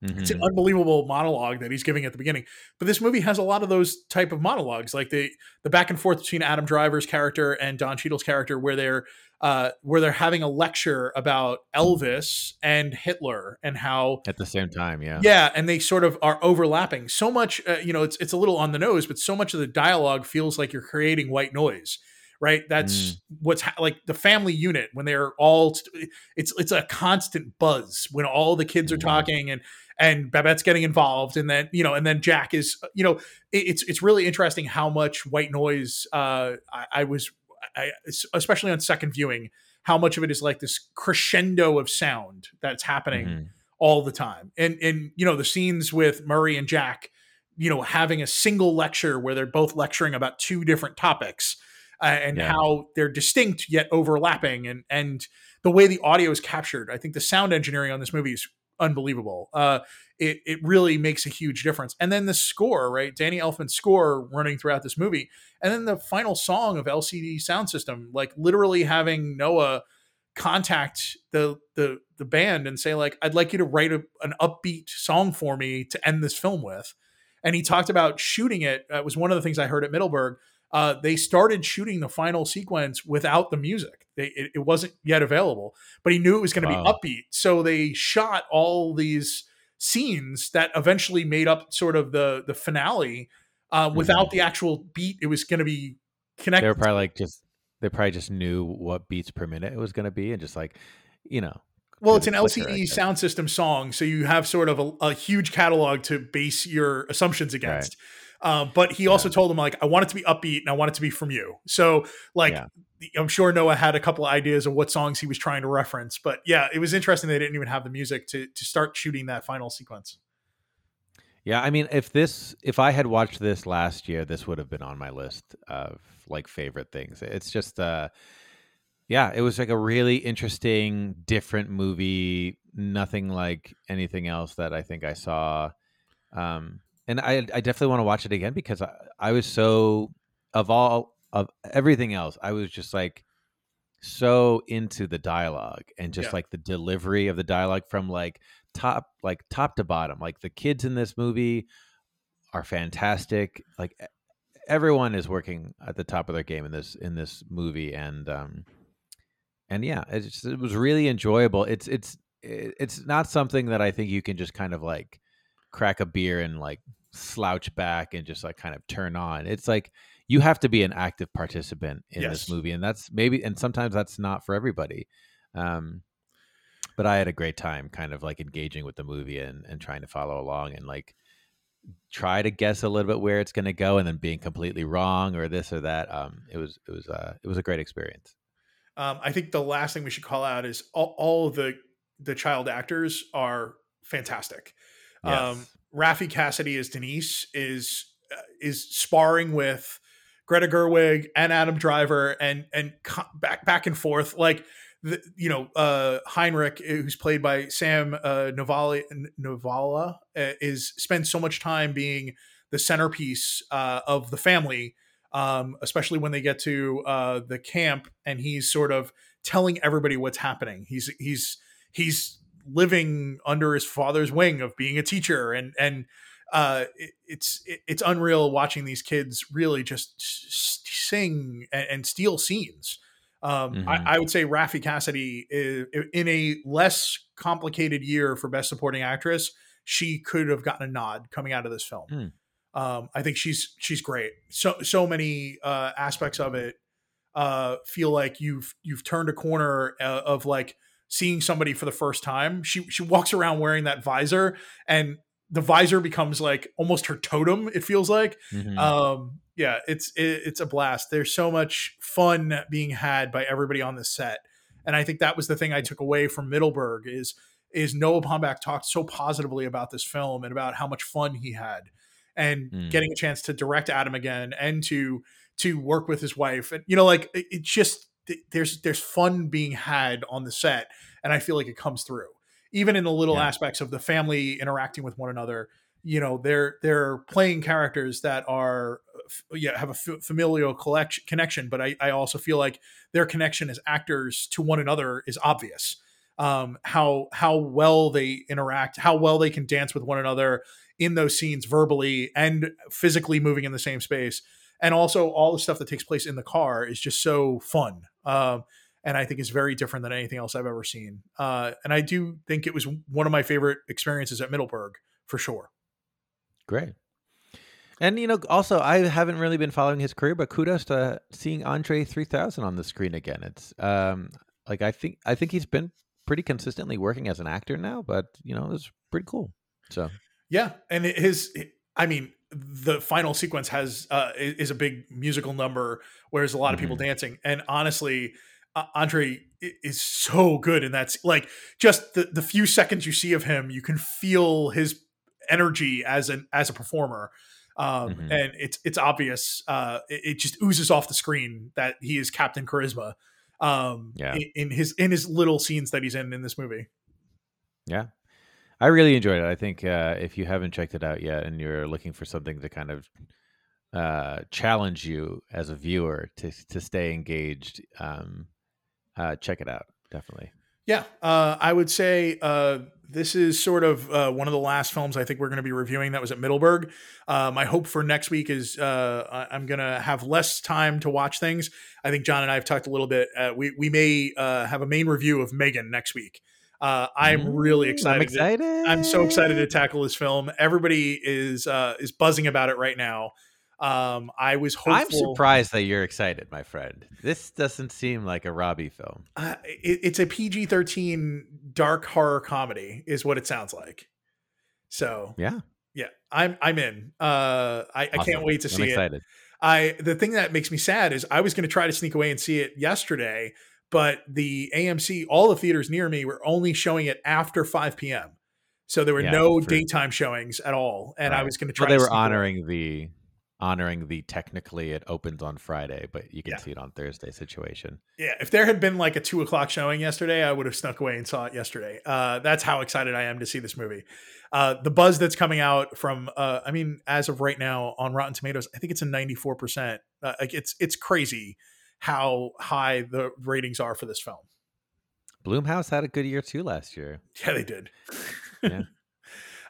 Mm-hmm. It's an mm-hmm. unbelievable monologue that he's giving at the beginning. But this movie has a lot of those type of monologues, like the the back and forth between Adam Driver's character and Don Cheadle's character, where they're uh, where they're having a lecture about Elvis and Hitler and how at the same time, yeah, yeah, and they sort of are overlapping so much. Uh, you know, it's it's a little on the nose, but so much of the dialogue feels like you're creating white noise. Right, that's mm. what's ha- like the family unit when they're all. St- it's it's a constant buzz when all the kids are mm. talking and and Babette's getting involved, and then you know, and then Jack is, you know, it, it's it's really interesting how much white noise uh, I, I was I, especially on second viewing, how much of it is like this crescendo of sound that's happening mm-hmm. all the time. And and you know the scenes with Murray and Jack, you know, having a single lecture where they're both lecturing about two different topics, uh, and yeah. how they're distinct yet overlapping, and and the way the audio is captured. I think the sound engineering on this movie is unbelievable. Uh, it it really makes a huge difference. And then the score, right? Danny Elfman's score running throughout this movie, and then the final song of LCD Soundsystem, like literally having Noah contact the the the band and say like, "I'd like you to write a, an upbeat song for me to end this film with." And he talked about shooting it. It was one of the things I heard at Middleburg. Uh, they started shooting the final sequence without the music. They, it, it wasn't yet available, but he knew it was going to wow. be upbeat. So they shot all these scenes that eventually made up sort of the the finale uh, mm-hmm. without mm-hmm. the actual beat it was going to be connected. They were probably like just they probably just knew what beats per minute it was going to be and just like you know Well, it's an LCD Soundsystem song, so you have sort of a, a huge catalog to base your assumptions against. Right. Um, but he yeah. also told him like, I want it to be upbeat and I want it to be from you. So like, yeah. I'm sure Noah had a couple of ideas of what songs he was trying to reference. But yeah, it was interesting they didn't even have the music to to start shooting that final sequence. Yeah, I mean, if this, if I had watched this last year, this would have been on my list of like favorite things. It's just, uh, yeah, it was like a really interesting, different movie. Nothing like anything else that I think I saw. Um, and I, I definitely want to watch it again because I, I was so of all of everything else, I was just like so into the dialogue and just yeah. like the delivery of the dialogue from like top like top to bottom. Like the kids in this movie are fantastic. Like everyone is working at the top of their game in this in this movie and um and yeah, it, just, it was really enjoyable. It's it's it's not something that I think you can just kind of like crack a beer and like slouch back and just like kind of turn on. It's like you have to be an active participant in yes. this movie, and that's maybe and sometimes that's not for everybody. Um, but I had a great time, kind of like engaging with the movie and and trying to follow along and like try to guess a little bit where it's going to go, and then being completely wrong or this or that. Um, it was it was uh, it was a great experience. Um, I think the last thing we should call out is all, all the the child actors are fantastic. Yes. Um, Raffey Cassidy as Denise is uh, is sparring with Greta Gerwig and Adam Driver and and back back and forth. Like the, you know uh, Heinrich who's played by Sam uh, Novali, Novala uh, is spends so much time being the centerpiece uh, of the family um, especially when they get to uh, the camp and he's sort of telling everybody what's happening. He's he's he's living under his father's wing of being a teacher and and uh, it, it's it, it's unreal watching these kids really just sing and, and steal scenes. Um, mm-hmm. I, I, would say Raffey Cassidy is, in a less complicated year for Best Supporting Actress, she could have gotten a nod coming out of this film. Mm. Um, I think she's she's great. So so many uh, aspects of it uh, feel like you've you've turned a corner uh, of like seeing somebody for the first time. She she walks around wearing that visor, and the visor becomes like almost her totem. It feels like, mm-hmm. um, yeah, it's it, it's a blast. There's so much fun being had by everybody on the set, and I think that was the thing I took away from Middleburg is is Noah Baumbach talked so positively about this film and about how much fun he had, and mm. getting a chance to direct Adam again and to to work with his wife, and you know, like it, it just there's there's fun being had on the set, and I feel like it comes through even in the little yeah. aspects of the family interacting with one another you know they're they're playing characters that are yeah have a f- familial collection connection but I, I also feel like their connection as actors to one another is obvious um, how how well they interact how well they can dance with one another in those scenes verbally and physically moving in the same space and also all the stuff that takes place in the car is just so fun um, and I think is very different than anything else I've ever seen. Uh, and I do think it was one of my favorite experiences at Middleburg for sure. Great. And you know, also I haven't really been following his career, but kudos to seeing Andre 3000 on the screen again. It's um like I think I think he's been pretty consistently working as an actor now, but you know, it's pretty cool. So yeah, and his I mean, the final sequence has uh is a big musical number where there's a lot of people mm-hmm. dancing, and honestly, uh, Andre is so good and that's like just the the few seconds you see of him you can feel his energy as an as a performer um, mm-hmm. and it's it's obvious uh, it, it, just oozes off the screen that he is captain charisma um, yeah. in, in, his in his little scenes that he's in in this movie yeah i really enjoyed it i think uh, if you haven't checked it out yet and you're looking for something to kind of uh, challenge you as a viewer to to stay engaged um, uh, check it out. Definitely. Yeah, uh, I would say uh, this is sort of uh, one of the last films I think we're going to be reviewing that was at Middleburg. My hope for next week is I'm going to have less time to watch things. I think Jon and I have talked a little bit. We we may have a main review of Megan next week. I'm really excited. I'm excited. To, I'm so excited to tackle this film. Everybody is is buzzing about it right now. Um, I was hopeful. I'm surprised that you're excited, my friend. This doesn't seem like a Robbie film. Uh, it, it's a PG-13 dark horror comedy, is what it sounds like. So yeah, yeah, I'm I'm in. Uh, I, awesome. I can't wait to see I'm excited. it. I the thing that makes me sad is I was going to try to sneak away and see it yesterday, but the AMC, all the theaters near me were only showing it after 5 p.m. So there were yeah, no daytime showings at all, and right. I was going to try. Well, they were honoring the honoring the technically it opens on Friday, but you can yeah. see it on Thursday situation. Yeah, if there had been like a two o'clock showing yesterday, I would have snuck away and saw it yesterday. Uh, that's how excited I am to see this movie. Uh, the buzz that's coming out from, uh, I mean, as of right now on Rotten Tomatoes, I think it's a ninety four percent. Uh, like it's it's crazy how high the ratings are for this film. Blumhouse had a good year too last year. Yeah, they did. yeah.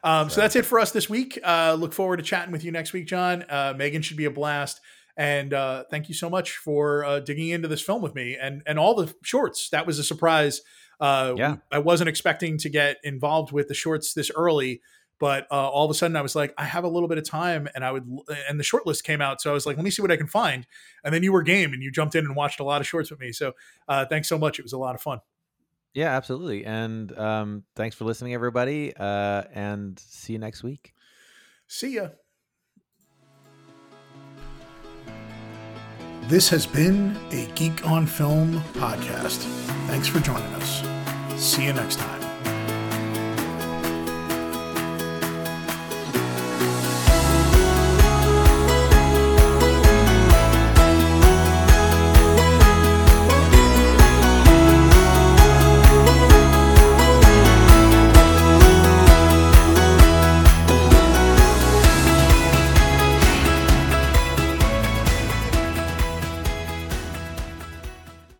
Um, so. so. that's it for us this week. Uh, look forward to chatting with you next week, Jon. Uh, Megan should be a blast. And uh, thank you so much for uh, digging into this film with me and and all the shorts. That was a surprise. Uh, yeah, I wasn't expecting to get involved with the shorts this early, but uh, all of a sudden I was like, I have a little bit of time, and I would. And the short list came out, so I was like, let me see what I can find. And then you were game, and you jumped in and watched a lot of shorts with me. So thanks so much. It was a lot of fun. Yeah, absolutely. And um, thanks for listening, everybody. Uh, and see you next week. See ya. This has been a Geek on Film podcast. Thanks for joining us. See you next time.